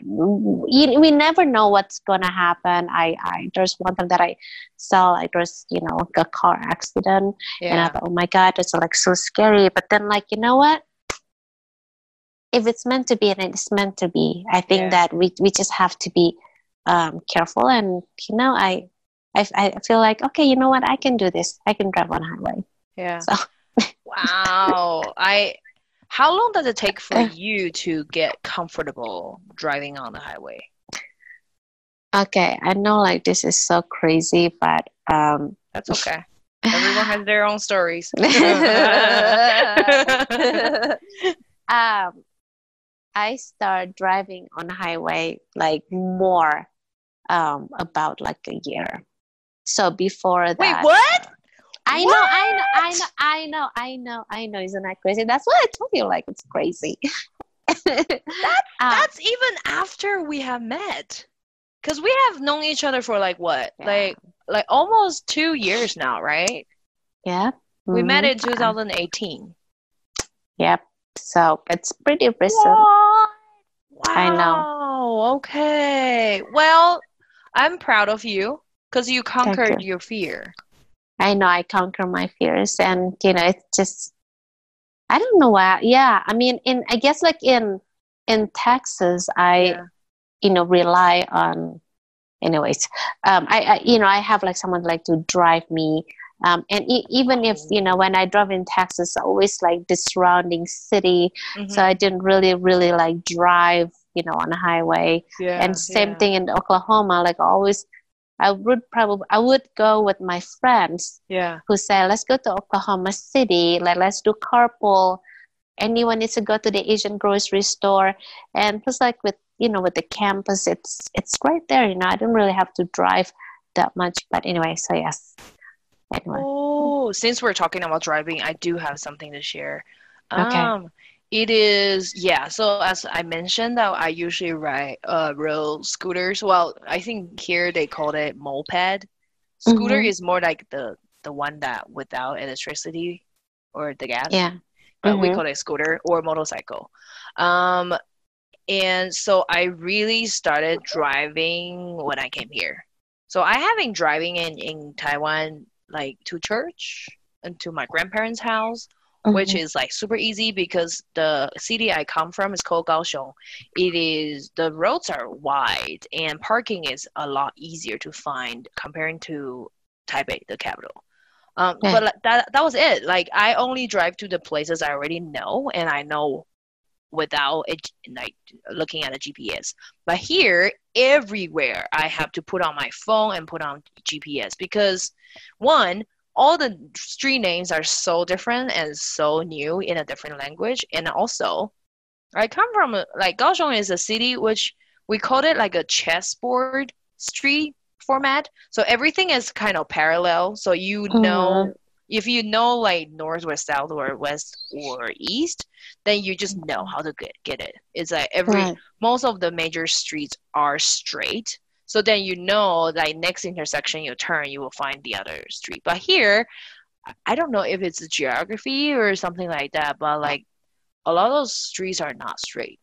you, we never know what's gonna happen. I, I there's one time that I saw like there's you know a car accident, and I thought, oh my god, it's like so scary. But then like you know what? If it's meant to be, and it's meant to be, I think Yeah. that we we just have to be um, careful. And you know, I, I I feel like okay, you know what? I can do this. I can drive on highway. Yeah. So- wow. I how long does it take for you to get comfortable driving on the highway? Okay, I know like this is so crazy, but um, That's okay. Everyone has their own stories. um, I start driving on highway like more um, about like a year. So before that, Wait, what? I know, I know, I know, I know, I know, I know. Isn't that crazy? That's why I told you like it's crazy. Um, That's even after we have met. Cuz we have known each other for like what? Yeah. Like like almost 2 years now, right? yeah. We met mhm, in 2018. Yep. So it's pretty recent. What? I know. Okay. Well, I'm proud of you because you conquered you. your fear. I know I conquer my fears, and you know it's just I don't know why. Yeah, I mean, in I guess like in in Texas, I Yeah. you know rely on. Anyways, um, I, I you know I have like someone like to drive me. Um, and e- even if you know when I drove in Texas, I always like the surrounding city, Mhm. so I didn't really really like drive, you know, on a highway yeah, and same yeah. thing in Oklahoma. Like always, I would probably I would go with my friends Yeah. who say, "Let's go to Oklahoma City. Like let's do carpool. Anyone needs to go to the Asian grocery store." And plus, like with you know with the campus it's it's right there you know i don't really have to drive that much but anyway so yes anyway Oh, since we're talking about driving, I do have something to share. Okay. Um, it is yeah. So as I mentioned, that I usually ride uh road scooters. Well, I think here they call it moped. Scooter Mhm. is more like the the one that without electricity or the gas. yeah but we Mhm. call it scooter or motorcycle. Um, and so I really started driving when I came here. So I have been driving in, in Taiwan like to church and to my grandparents' house, which Mhm. is like super easy because the city I come from is called Kaohsiung. It is the roads are wide and parking is a lot easier to find comparing to Taipei, the capital. Um, Yeah. But that that was it. Like I only drive to the places I already know and I know without it like looking at a GPS. But here, everywhere I have to put on my phone and put on GPS because one, all the street names are so different and so new in a different language, and also, I come from a, like Kaohsiung is a city which we called it like a chessboard street format. So everything is kind of parallel. So you uh-huh. know if you know like north or south or west or east, then you just know how to get, get it. It's like every Right. most of the major streets are straight. So then you know like next intersection you turn, you will find the other street. But here, I- don't know if it's geography or something like that, but like a lot of those streets are not straight.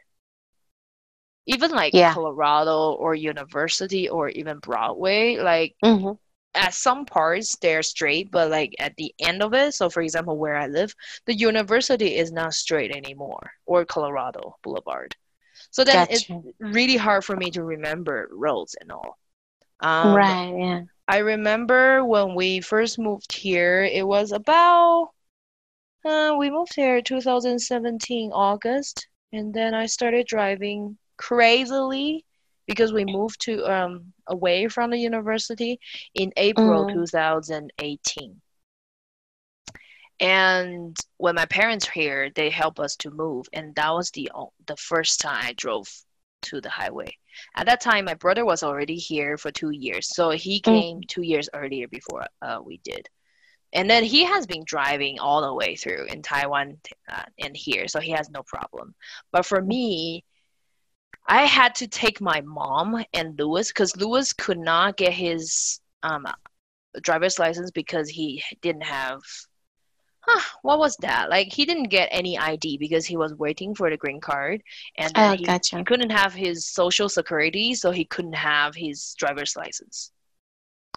Even like Yeah. Colorado or University or even Broadway, like Mhm. at some parts they're straight, but like at the end of it, so for example, where I live, the university is not straight anymore, or Colorado Boulevard. So then it's really hard for me to remember roads and all. Um, right. Yeah. I remember when we first moved here, it was about uh, we moved here 2017 August, and then I started driving crazily because we moved to um away from the university in April Mhm. 2018. And when my parents were here, they helped us to move, and that was the the first time I drove to the highway. At that time, my brother was already here for two years, so he came two years earlier before uh, we did. And then he has been driving all the way through in Taiwan uh, and here, so he has no problem. But for me, I had to take my mom and Lewis because Lewis could not get his um, driver's license because he didn't have. Huh, what was that? Like he didn't get any ID because he was waiting for the green card, and Oh, he, gotcha. he couldn't have his social security, so he couldn't have his driver's license.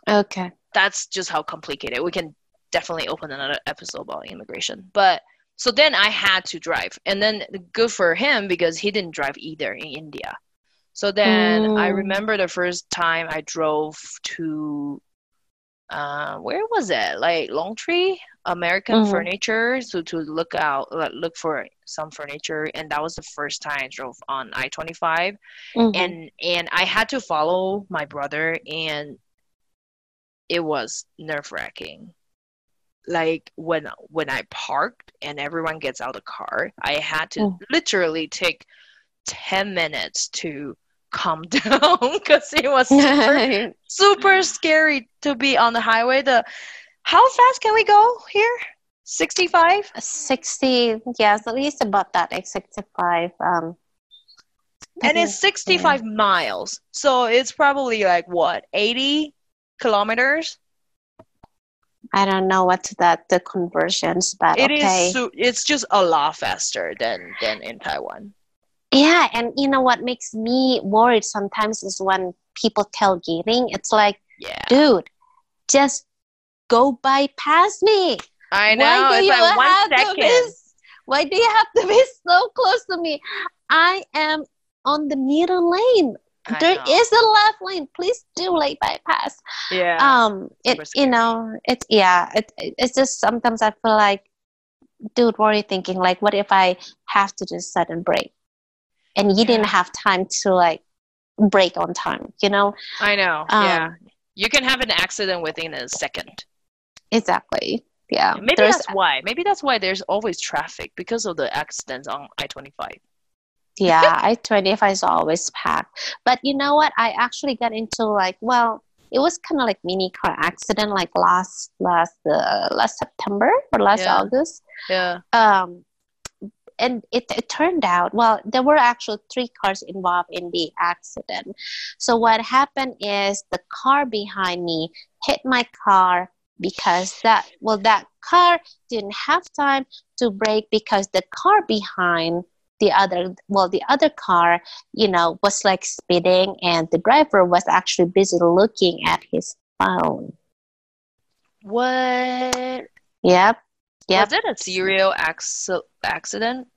Okay. That's just how complicated. We can definitely open another episode about immigration, but so then I had to drive, and then good for him because he didn't drive either in India. So then I Mm. remember the first time I drove to, uh, where was it? Like Lone Tree, American Mhm. Furniture, so to look out, like, look for some furniture, and that was the first time I drove on I twenty five, Mhm. and and I had to follow my brother, and it was nerve wracking. Like when when I parked and everyone gets out of the car, I had to Mm. literally take ten minutes to calm down because it was super, super scary to be on the highway. The how fast can we go here? Sixty five. 60 yes at least about that like 65 um and it's 65 miles so it's probably like what 80 kilometers i don't know what's that the conversions but It is. okay su- it's just a lot faster than than in taiwan yeah and you know what makes me worried sometimes is when people tailgating. It's like yeah. dude just go bypass me. I know why do it's you like one have to be, why do you have to be so close to me? I am on the middle lane. I There know. is a left lane. Please do like bypass. Yeah. Um it you know it's yeah it, it- it's just sometimes i feel like dude what are you thinking? Like what if i have to just sudden break and you didn't have time to like break on time you know i know um, yeah you can have an accident within a second exactly yeah maybe There's- that's why maybe that's why there's always traffic because of the accidents on i-25 yeah, I twenty five is always packed. But you know what? I actually got into like well, it was kind of like mini car accident like last last uh, last September or last Yeah. August. Yeah. Um, and it, it turned out well there were actually three cars involved in the accident so what happened is the car behind me hit my car because that well that car didn't have time to brake because the car behind the other well the other car you know was like speeding and the driver was actually busy looking at his phone What? yep yep Was it a serial acc- accident?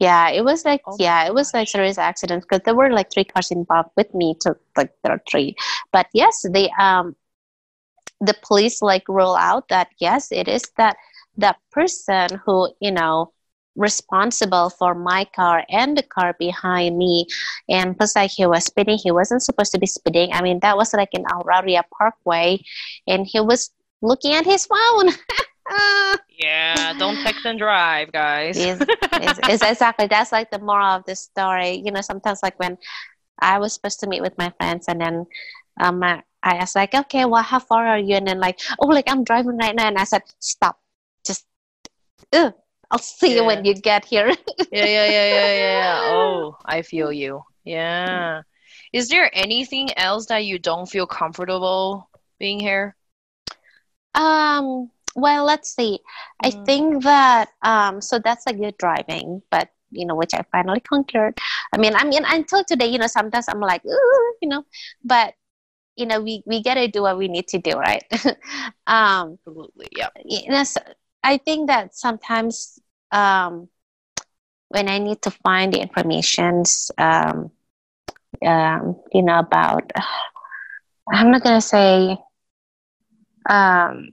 Yeah, it was like Oh yeah, it was like serious accident because there were like three cars involved with me. So like there are three, but yes, the um, the police like rule out that yes, it is that that person who you know responsible for my car and the car behind me, and plus like he was speeding. He wasn't supposed to be speeding. I mean that was like in Auraria Parkway, and he was looking at his phone. Ah. Yeah, don't text and drive, guys. it's, is, is exactly that's like the moral of the story you know sometimes like when i was supposed to meet with my friends and then um i, I was like okay well how far are you and then like oh like i'm driving right now and i said stop just Ugh, i'll see you when you get here yeah, yeah, yeah, yeah, yeah. Oh, I feel you. Yeah. Is there anything else that you don't feel comfortable being here? um well let's see i Mm. think that um so that's a good driving but you know which i finally conquered i mean i mean until today you know sometimes i'm like you know but you know we we gotta do what we need to do right um Absolutely. Yeah. you know, so i think that sometimes um when i need to find the informations um um you know about i'm not gonna say um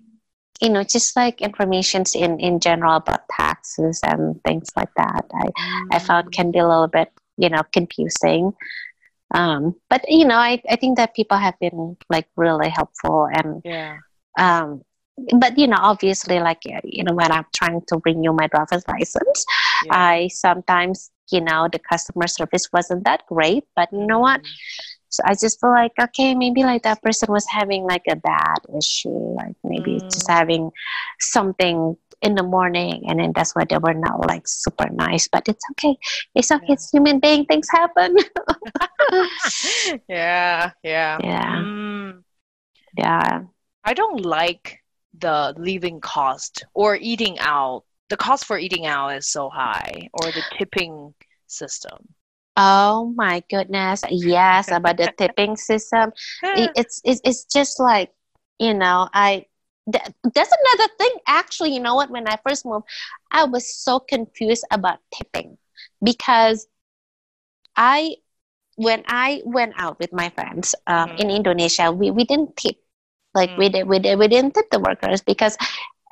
you know just like informations in in general about taxes and things like that. I i found can be a little bit you know confusing. Um but you know i i think that people have been like really helpful and Yeah. um but you know obviously like you know when i'm trying to renew my driver's license Yeah. i sometimes you know the customer service wasn't that great but you know what so i just feel like okay maybe like that person was having like a bad issue like maybe just Mm. having something in the morning and then that's why they were not like super nice but it's okay it's okay Yeah. it's human being things happen yeah. Yeah. yeah Mm. yeah I don't like the living cost or eating out. The cost for eating out is so high, or the tipping system. Oh my goodness yes about the tipping system it's, it's it's just like you know i th- that's another thing actually you know what when i first moved i was so confused about tipping because i when i went out with my friends uh, Mhm. in indonesia we, we didn't tip like Mm. we, did, we, did, we didn't tip the workers because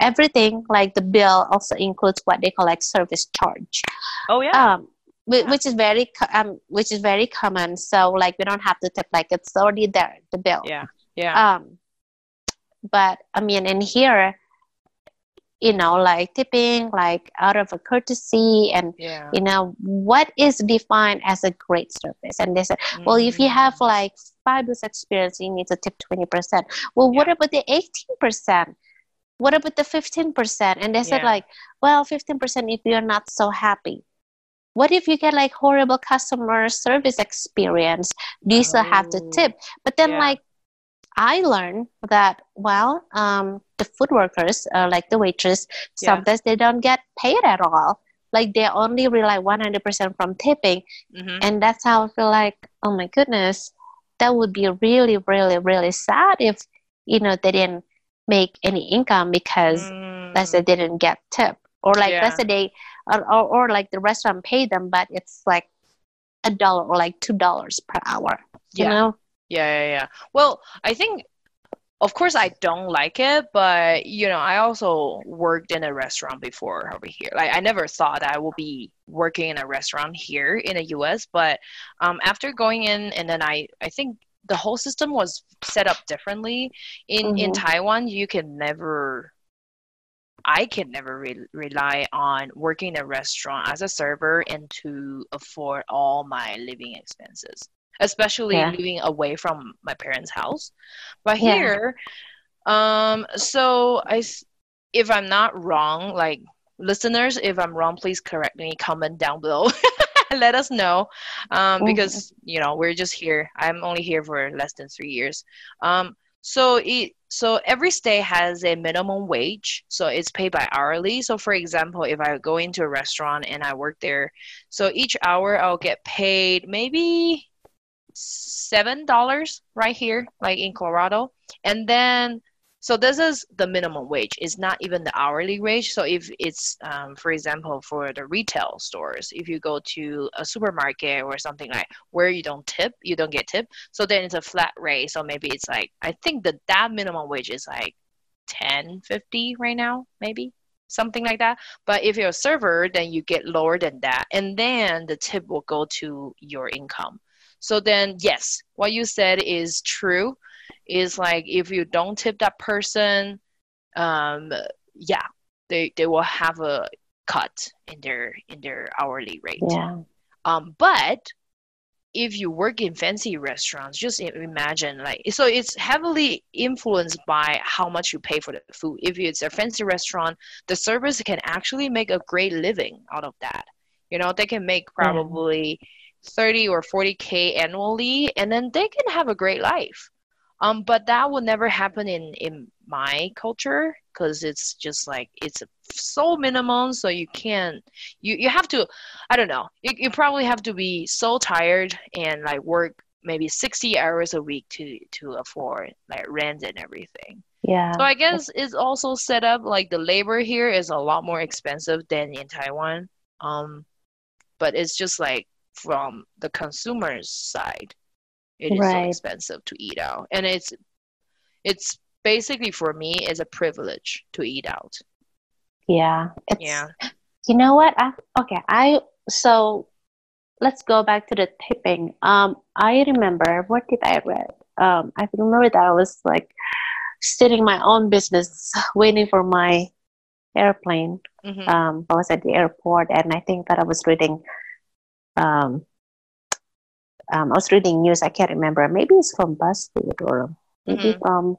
everything like the bill also includes what they call like service charge oh yeah. um which is very um which is very common so like we don't have to tip like it's already there the bill yeah. Yeah. um but i mean in here you know like tipping like out of a courtesy and yeah. you know what is defined as a great service and they said well if you have Mm. like five years experience you need to tip 20% well what about the 18% what about the 15% and they said Yeah. like well 15% if you're not so happy what if you get like horrible customer service experience do you still have to Oh. tip but then Yeah. like i learned that well um, the food workers uh, like the waitress Yeah. sometimes they don't get paid at all like they only rely 100% from tipping Mhm. and that's how i feel like oh my goodness that would be really really really sad if you know they didn't make any income because let's say Mm. they didn't get tip or like Yeah. let's say they or, or, or like the restaurant pay them but it's like a dollar or like two dollars per hour you Yeah. know Yeah, yeah, yeah. Well, I think, of course, I don't like it, but you know, I also worked in a restaurant before over here. Like, I never thought I would be working in a restaurant here in the US, but um, after going in, and then I, I think the whole system was set up differently. In in Mhm. Taiwan, you can never I can never re- rely on working in a restaurant as a server and to afford all my living expenses, especially Yeah. living away from my parents' house. But Yeah. here, um, so I, if I'm not wrong, like listeners, if I'm wrong, please correct me, comment down below. Let us know, um, Mhm. because you know we're just here. I'm only here for less than three years. Um, so it so every state has a minimum wage, so it's paid by hourly. So for example, if I go into a restaurant and I work there, so each hour I'll get paid maybe seven dollars right here, like in Colorado, and then so this is the minimum wage. It's not even the hourly wage. So if it's, um, for example, for the retail stores, if you go to a supermarket or something like where you don't tip, you don't get tip. So then it's a flat rate. So maybe it's like I think that that minimum wage is like ten fifty right now, maybe something like that. But if you're a server, then you get lower than that, and then the tip will go to your income. So then, yes, what you said is true. Is like if you don't tip that person, um, yeah, they they will have a cut in their in their hourly rate. Yeah. Um, but if you work in fancy restaurants, just imagine like so it's heavily influenced by how much you pay for the food. If it's a fancy restaurant, the servers can actually make a great living out of that. You know, they can make probably 30 or 40k annually and then they can have a great life. Um, but that will never happen in in my culture because it's just like it's so minimum so you can't you you have to I don't know. You, you probably have to be so tired and like work maybe 60 hours a week to to afford like rent and everything. Yeah. So I guess it's also set up like the labor here is a lot more expensive than in Taiwan. Um, but it's just like from the consumer's side, it is so expensive to eat out, and it's it's basically for me is a privilege to eat out. Yeah. It's, Yeah. You know what? I, okay. I so let's go back to the tipping. Um, I remember what did I read? Um, I remember that I was like sitting my own business, waiting for my airplane. hmm Um, I was at the airport, and I think that I was reading. Um, um, I was reading news. I can't remember. Maybe it's from BuzzFeed or maybe Mhm. from.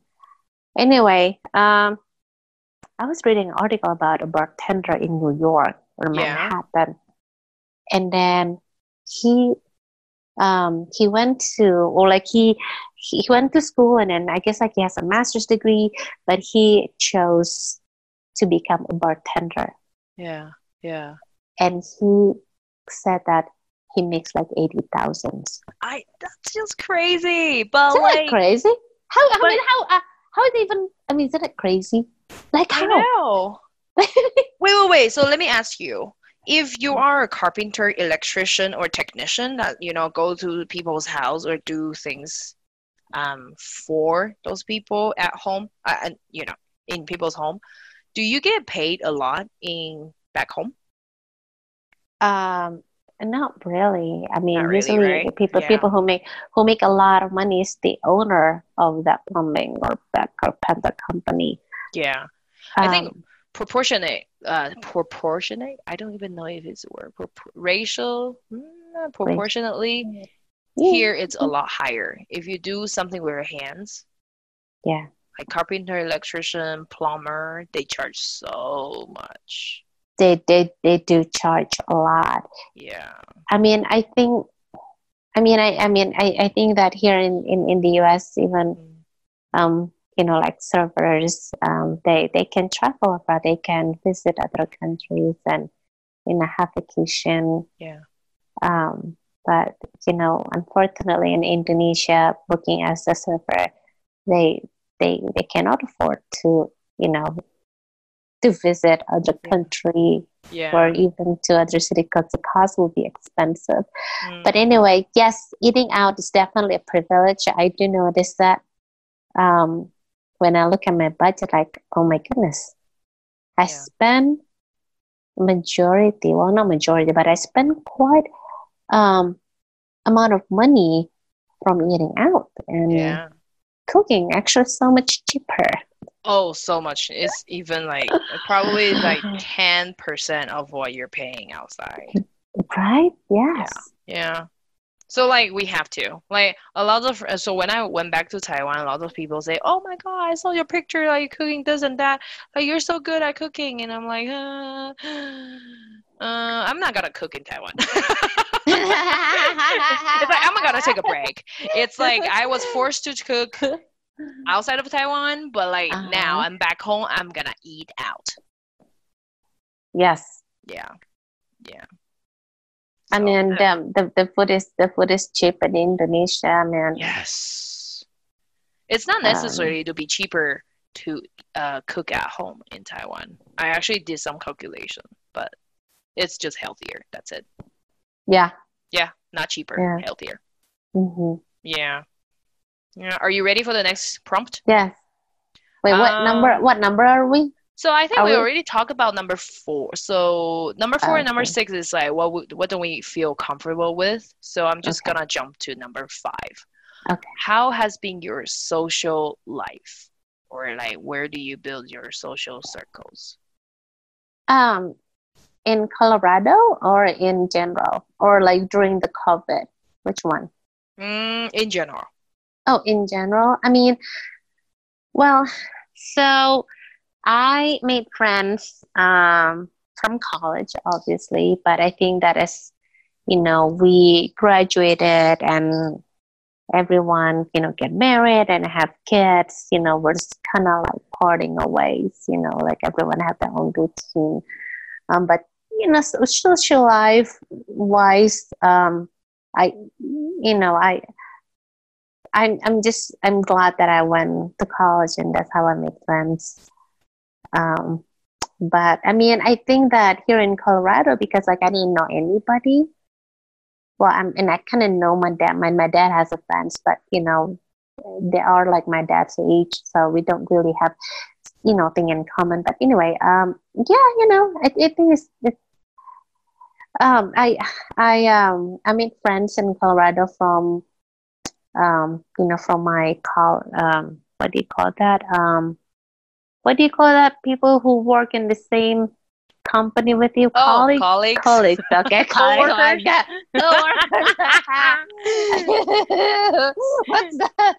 Anyway, um, I was reading an article about a bartender in New York or Yeah. Manhattan, and then he, um, he went to or like he he went to school, and then I guess like he has a master's degree, but he chose to become a bartender, Yeah. Yeah. and he said that he makes like eighty thousand. I that's just crazy, but Isn't like that crazy? How I But- mean, how uh, how is it even? I mean, isn't it crazy? Like I how? know. wait, wait, wait. So let me ask you. If you are a carpenter, electrician, or technician that, you know, go to people's house or do things um, for those people at home, uh, and you know, in people's home, do you get paid a lot in back home? Um, not really. I mean, really, usually right? people Yeah. people who make who make a lot of money is the owner of that plumbing or that carpenter company. Yeah. I think Um, proportionate, uh, proportionate. I don't even know if it's a word. Propor- racial, mm, proportionately. yeah, Here it's a lot higher. If you do something with your hands, yeah, like carpenter, electrician, plumber, they charge so much. They they they do charge a lot. Yeah. I mean, I think, I mean, I I mean, I I think that here in in in the U.S. even Mm. um, you know, like servers, um, they they can travel abroad, they can visit other countries and you know have vacation. Yeah. Um, but you know, unfortunately, in Indonesia, working as a server, they they they cannot afford to you know to visit other country Yeah. or even to other city because the cost will be expensive. Mm. But anyway, yes, eating out is definitely a privilege. I do notice that um, when I look at my budget, like, oh my goodness, I Yeah. spend majority, well, not majority, but I spend quite um, amount of money from eating out and yeah. cooking. Actually, so much cheaper. Oh, so much. It's even like probably like 10% of what you're paying outside. Right? Yes. Yeah. yeah. So like we have to. Like a lot of so when I went back to Taiwan, a lot of people say, "Oh my God, I saw your picture like cooking this and that. Like you're so good at cooking." And I'm like, uh, uh I'm not gonna cook in Taiwan. it's like I'm gonna take a break. It's like I was forced to cook outside of Taiwan, but like Uh-huh. now I'm back home, I'm gonna eat out. Yes. Yeah. Yeah. I So, mean, the, the the food is the food is cheap in Indonesia. I mean, Yes. It's not Um, necessary to be cheaper to uh, cook at home in Taiwan. I actually did some calculation, but it's just healthier. That's it. yeah. Yeah, not cheaper, Yeah. healthier. hmm Yeah. Yeah. Are you ready for the next prompt? Yes. Wait, what number? Um, What number are we? So I think Are we we- already talked about number four. So number four and number Okay. six is like what we, what do we feel comfortable with? So I'm just Okay. gonna jump to number five. Okay. How has been your social life, or like where do you build your social circles? Um, in Colorado or in general, or like during the COVID? Which one? Mm, in general. Oh, in general. I mean, well, so I made friends um, from college, obviously, but I think that as you know, we graduated and everyone, you know, get married and have kids, you know, we're just kind of like parting ways, you know, like everyone have their own routine. Um, but you know, social life wise, um, I, you know, I, I'm, I'm just, I'm glad that I went to college and that's how I made friends. Um, but I mean, I think that here in Colorado, because like I didn't know anybody, well, I'm, and I kind of know my dad. My, my dad has a friends, but you know, they are like my dad's age, so we don't really have, you know, thing in common. But anyway, um, yeah, you know, I, I think it's, it's um, I, I, um, I made friends in Colorado from, um, you know, from my call, um, what do you call that? Um, what do you call that? People who work in the same company with you, Oh, colleagues. colleagues. Colleagues, okay, Coworkers. Yeah, coworkers. What's that?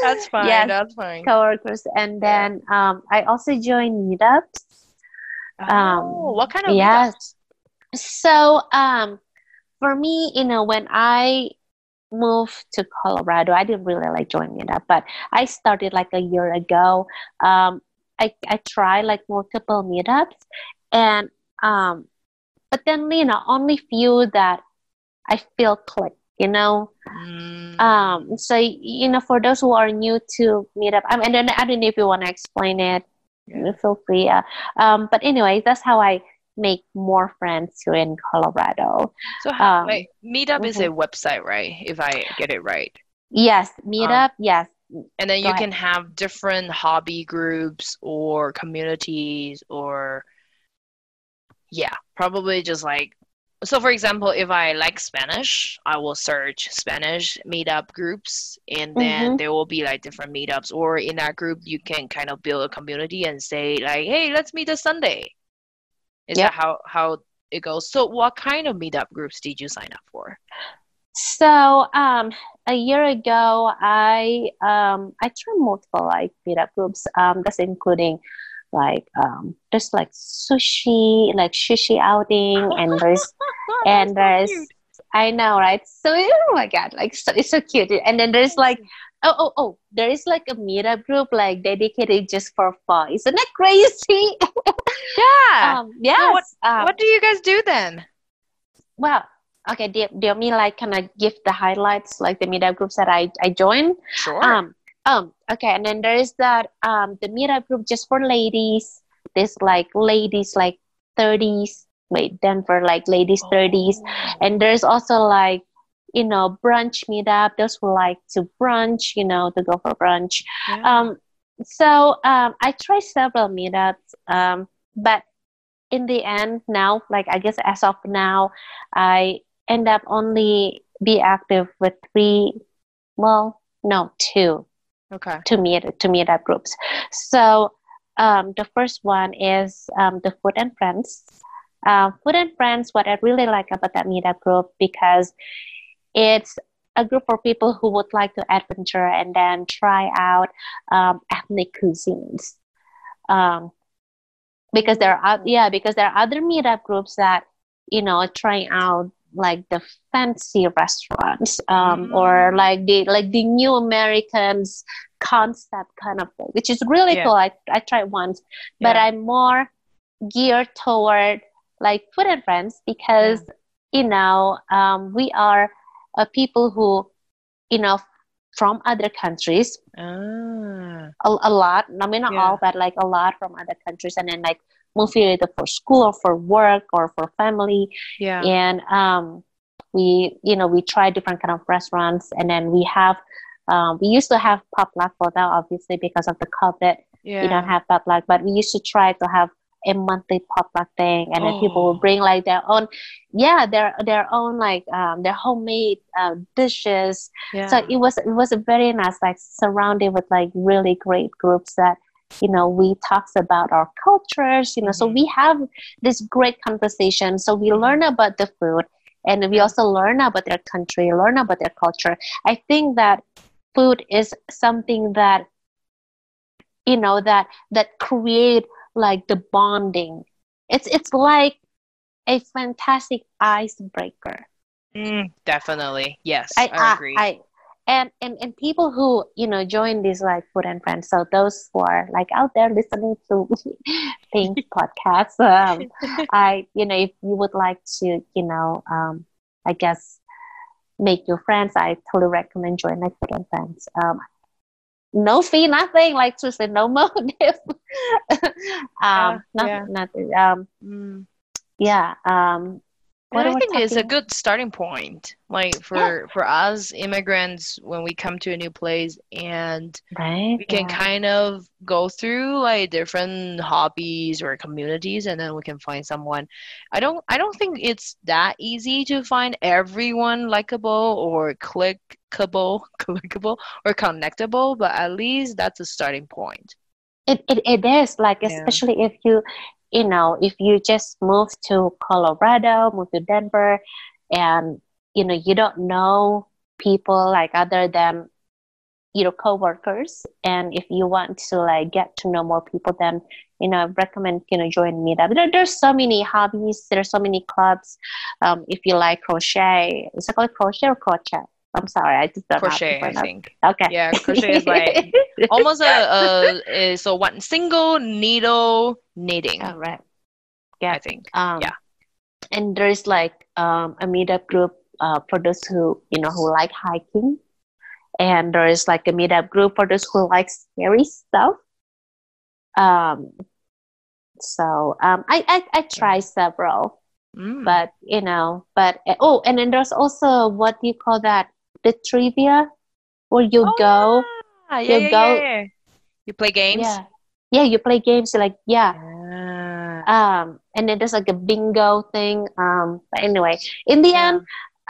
That's fine. Yes. That's fine. coworkers, and then um, I also joined meetups. um, oh, what kind of yes. meetups? So, um, for me, you know, when I moved to Colorado, I didn't really like join up, but I started like a year ago. Um, I I tried like multiple meetups, and um, but then you know, only few that I feel click. You know, Mm, um, so you know, for those who are new to meetup, I mean, I don't I don't know if you want to explain it. Yeah. Feel free. Uh, um, but anyway, that's how I make more friends here in Colorado. so how, um, like Meetup is a website, right? If I get it right. Yes, meetup. yes, And then Go you ahead. can have different hobby groups or communities or yeah, probably just like so for example, if I like Spanish, I will search Spanish meetup groups and then Mhm. there will be like different meetups or in that group you can kind of build a community and say like, "Hey, let's meet this Sunday." Is Yep. that how how it goes? So what kind of meetup groups did you sign up for? So um, a year ago, I um, I tried multiple like meetup groups. Um, that's including like um, there's like sushi, like sushi outing, and there's and there's I know, right? So oh my god, like so, it's so cute. And then there's like oh oh oh, there is like a meetup group like dedicated just for fun. Isn't that crazy? yeah. um, yes. what- um, what do you guys do then? well, okay. Do, do you mean like kind of give the highlights, like the meetup groups that I I joined? Sure. Um, um, okay, and then there's that um the meetup group just for ladies. There's like ladies like 30s, wait, Denver like ladies 30s, Oh. and there's also like you know brunch meetup. Those who like to brunch, you know, to go for brunch. Yeah. Um, so um, I tried several meetups, um, but in the end, now, like I guess as of now, I end up only be active with three. Well, no, two. Okay. to meet to meet up groups. So um, the first one is um, the Food and Friends. Uh, Food and Friends, what I really like about that meetup group because it's a group for people who would like to adventure and then try out um, ethnic cuisines. Um, because there are yeah because there are other meetup groups that you know trying out like the fancy restaurants um, Mm. or like the like the new Americans concept kind of thing, which is really Yeah. cool. I I tried once, but Yeah. I'm more geared toward like food and friends because you know um, we are uh, people who you know from other countries Ah. a, a lot i mean not Yeah. all but like a lot from other countries and then like move here either for school or for work or for family Yeah. and um we you know we try different kind of restaurants and then we have um, we used to have potluck for that obviously because of the covid Yeah. we don't have potluck but we used to try to have a monthly potluck thing and then people Oh. will bring like their own yeah their their own like um, their homemade uh, dishes yeah. so it was it was a very nice like surrounded with like really great groups that you know we talks about our cultures you know so Mhm. we have this great conversation so we learn about the food and we also learn about their country learn about their culture i think that food is something that you know that that create like the bonding it's it's like a fantastic icebreaker Mm, definitely. Yes. I, I, agree. I, and, and and people who you know join these like food and friends. So those who are like out there listening to Ping podcasts, um, I you know if you would like to you know um, I guess make your friends, I totally recommend join like food and friends. Um, no fee, nothing. Like seriously, no motive. um, nothing, yeah. Um, Mm. yeah. Um, what I think it's a good starting point. Like for for us immigrants when we come to a new place and right. we can yeah. kind of go through like different hobbies or communities and then we can find someone i don't i don't think it's that easy to find everyone likable or clickable clickable or connectable but at least that's a starting point It, it, it is like Yeah. especially if you you know if you just move to Colorado, move to Denver, and you know you don't know people like other than you know coworkers, and if you want to like get to know more people, then you know I recommend you know join meetup. There, there's so many hobbies. There's so many clubs. Um, if you like crochet, is it called crochet or crochet? I'm sorry, I just don't know how to crochet i think Okay. yeah crochet is like almost a, a, so one single needle knitting All right. Yeah, I think Um, Yeah. And there's like um, a meetup group uh, for those who you know who like hiking, and there is like a meetup group for those who like scary stuff. Um, so um, I I I try several, Mm. but you know, but oh, and then there's also what do you call that? The trivia, where you Oh, go, yeah, you yeah, go- yeah. You play games? yeah, yeah, you play games. Like yeah, Ah, um and then there's like a bingo thing um but anyway in the end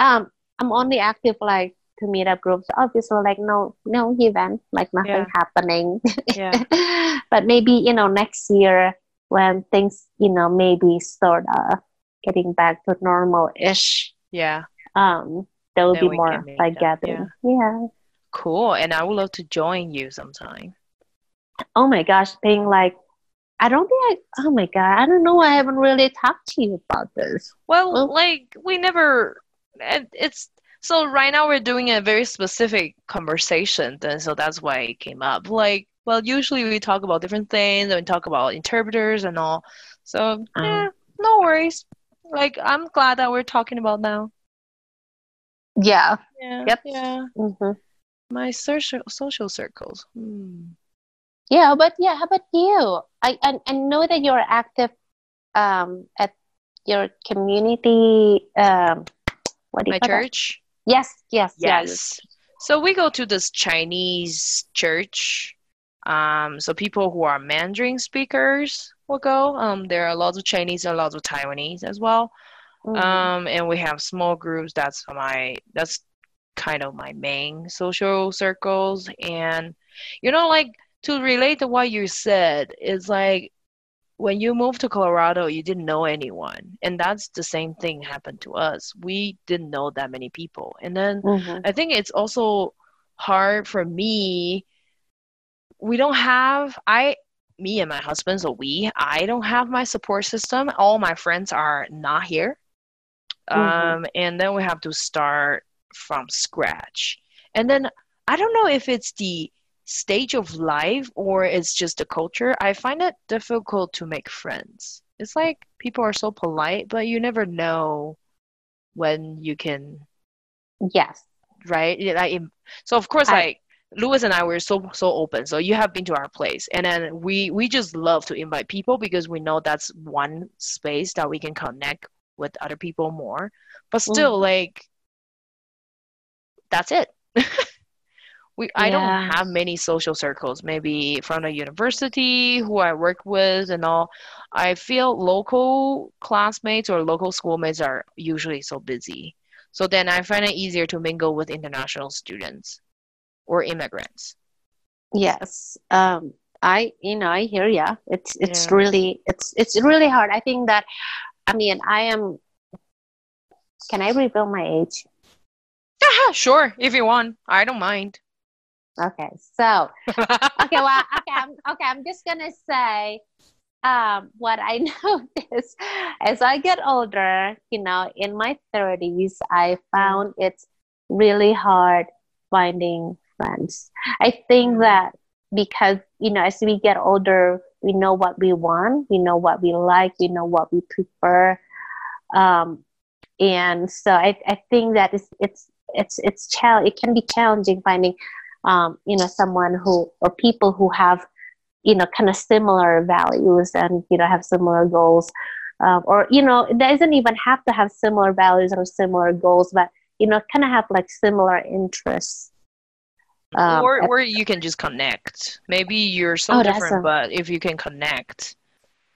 um i'm only active like to meet up groups obviously like no no event like nothing happening yeah. but maybe you know next year when things you know maybe sort of getting back two normal-ish Yeah. um there will Then be more like gathering yeah Cool. And I would love to join you sometime. oh my gosh being like i don't think i oh my god i don't know i haven't really talked to you about this Well, Well- like we never it- it's so right now we're doing a very specific conversation and so that's why it came up. Like well usually we talk about different things and we talk about interpreters and all. So Um. yeah, no worries. Like I'm glad that we're talking about now. Yeah Yeah. Yep. Yeah. hmm My social social circles. Hmm. Yeah, but yeah, how about you? I, I I know that you're active um at your community um what do you My call that? church. Yes, yes. Yes. So we go to this Chinese church. Um, so people who are Mandarin speakers will go. Um, there are lots of Chinese and lots of Taiwanese as well. Mhm. Um, and we have small groups. That's my that's kind of my main social circles. And, you know, like to relate to what you said, it's like when you moved to Colorado, you didn't know anyone. And that's the same thing happened to us. We didn't know that many people. And then mm-hmm. I think it's also hard for me. We don't have, I, me and my husband, so we, I don't have my support system. All my friends are not here. Mm-hmm. Um, and then we have to start from scratch. And then I don't know if it's the stage of life or it's just the culture. I find it difficult to make friends. It's like people are so polite, but you never know when you can. Yes. Right. Like, so of course, I, like Louis and I were so so open. So you have been to our place, and then we we just love to invite people because we know that's one space that we can connect with other people more. But still, mm. like that's it. we I don't have many social circles. Maybe from the university who I work with and all. I feel local classmates or local schoolmates are usually so busy. So then I find it easier to mingle with international students or immigrants. Yes. Um, I you know I hear ya. It's it's yeah. really it's it's really hard. I think that I mean I am. Can I reveal my age? Yeah, sure. If you want, I don't mind. Okay, so okay, well, okay, I'm, okay. I'm just gonna say um, what I notice as I get older. You know, in my 30s, I found it's really hard finding friends. I think mm-hmm. that because, you know, as we get older, we know what we want, we know what we like, we know what we prefer. Um, and so I, I think that it's, it's, it's, it's chal- it can be challenging finding, um, you know, someone who, or people who have, you know, kind of similar values and, you know, have similar goals. Um, or, you know, it doesn't even have to have similar values or similar goals, but, you know, kind of have like similar interests. Um, or, or you can just connect. Maybe you're so oh, different, a, but if you can connect.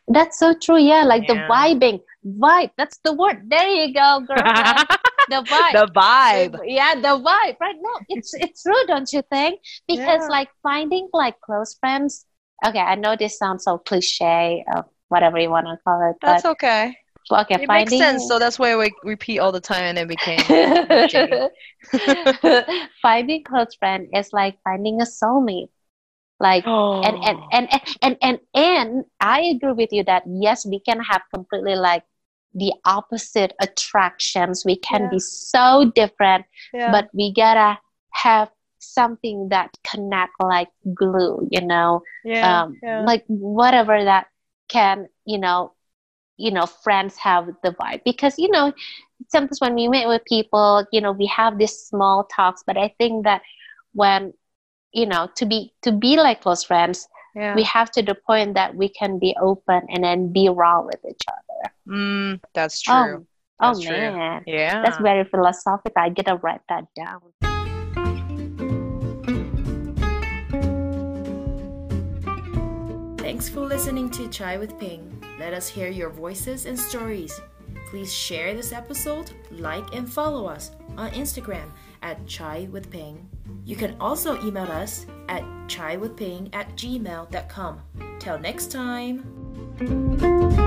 That's so true. Yeah, like yeah. the vibing, vibe. That's the word. There you go, girl. the vibe. The vibe. Yeah, the vibe. Right? No, it's it's true, don't you think? Because yeah. like finding like close friends. Okay, I know this sounds so cliche, or whatever you want to call it. That's okay okay, it finding... makes sense. So that's why we repeat all the time, and it became. finding close friend is like finding a soulmate. Like oh. and, and, and and and and I agree with you that yes, we can have completely like the opposite attractions. We can yeah. be so different, yeah. but we gotta have something that connect like glue. You know, yeah, um, like whatever that can you know you know friends have the vibe. Because you know sometimes when we meet with people you know we have these small talks but i think that when you know to be to be like close friends yeah. we have to the point that we can be open and then be raw with each other. Mm, that's true. oh, that's oh man. Yeah. That's very philosophical. I gotta write that down. Thanks for listening to Chai with Ping. Let us hear your voices and stories. Please share this episode, like, and follow us on Instagram at Chai with Ping. You can also email us at chaiwithping at gmail.com. Till next time.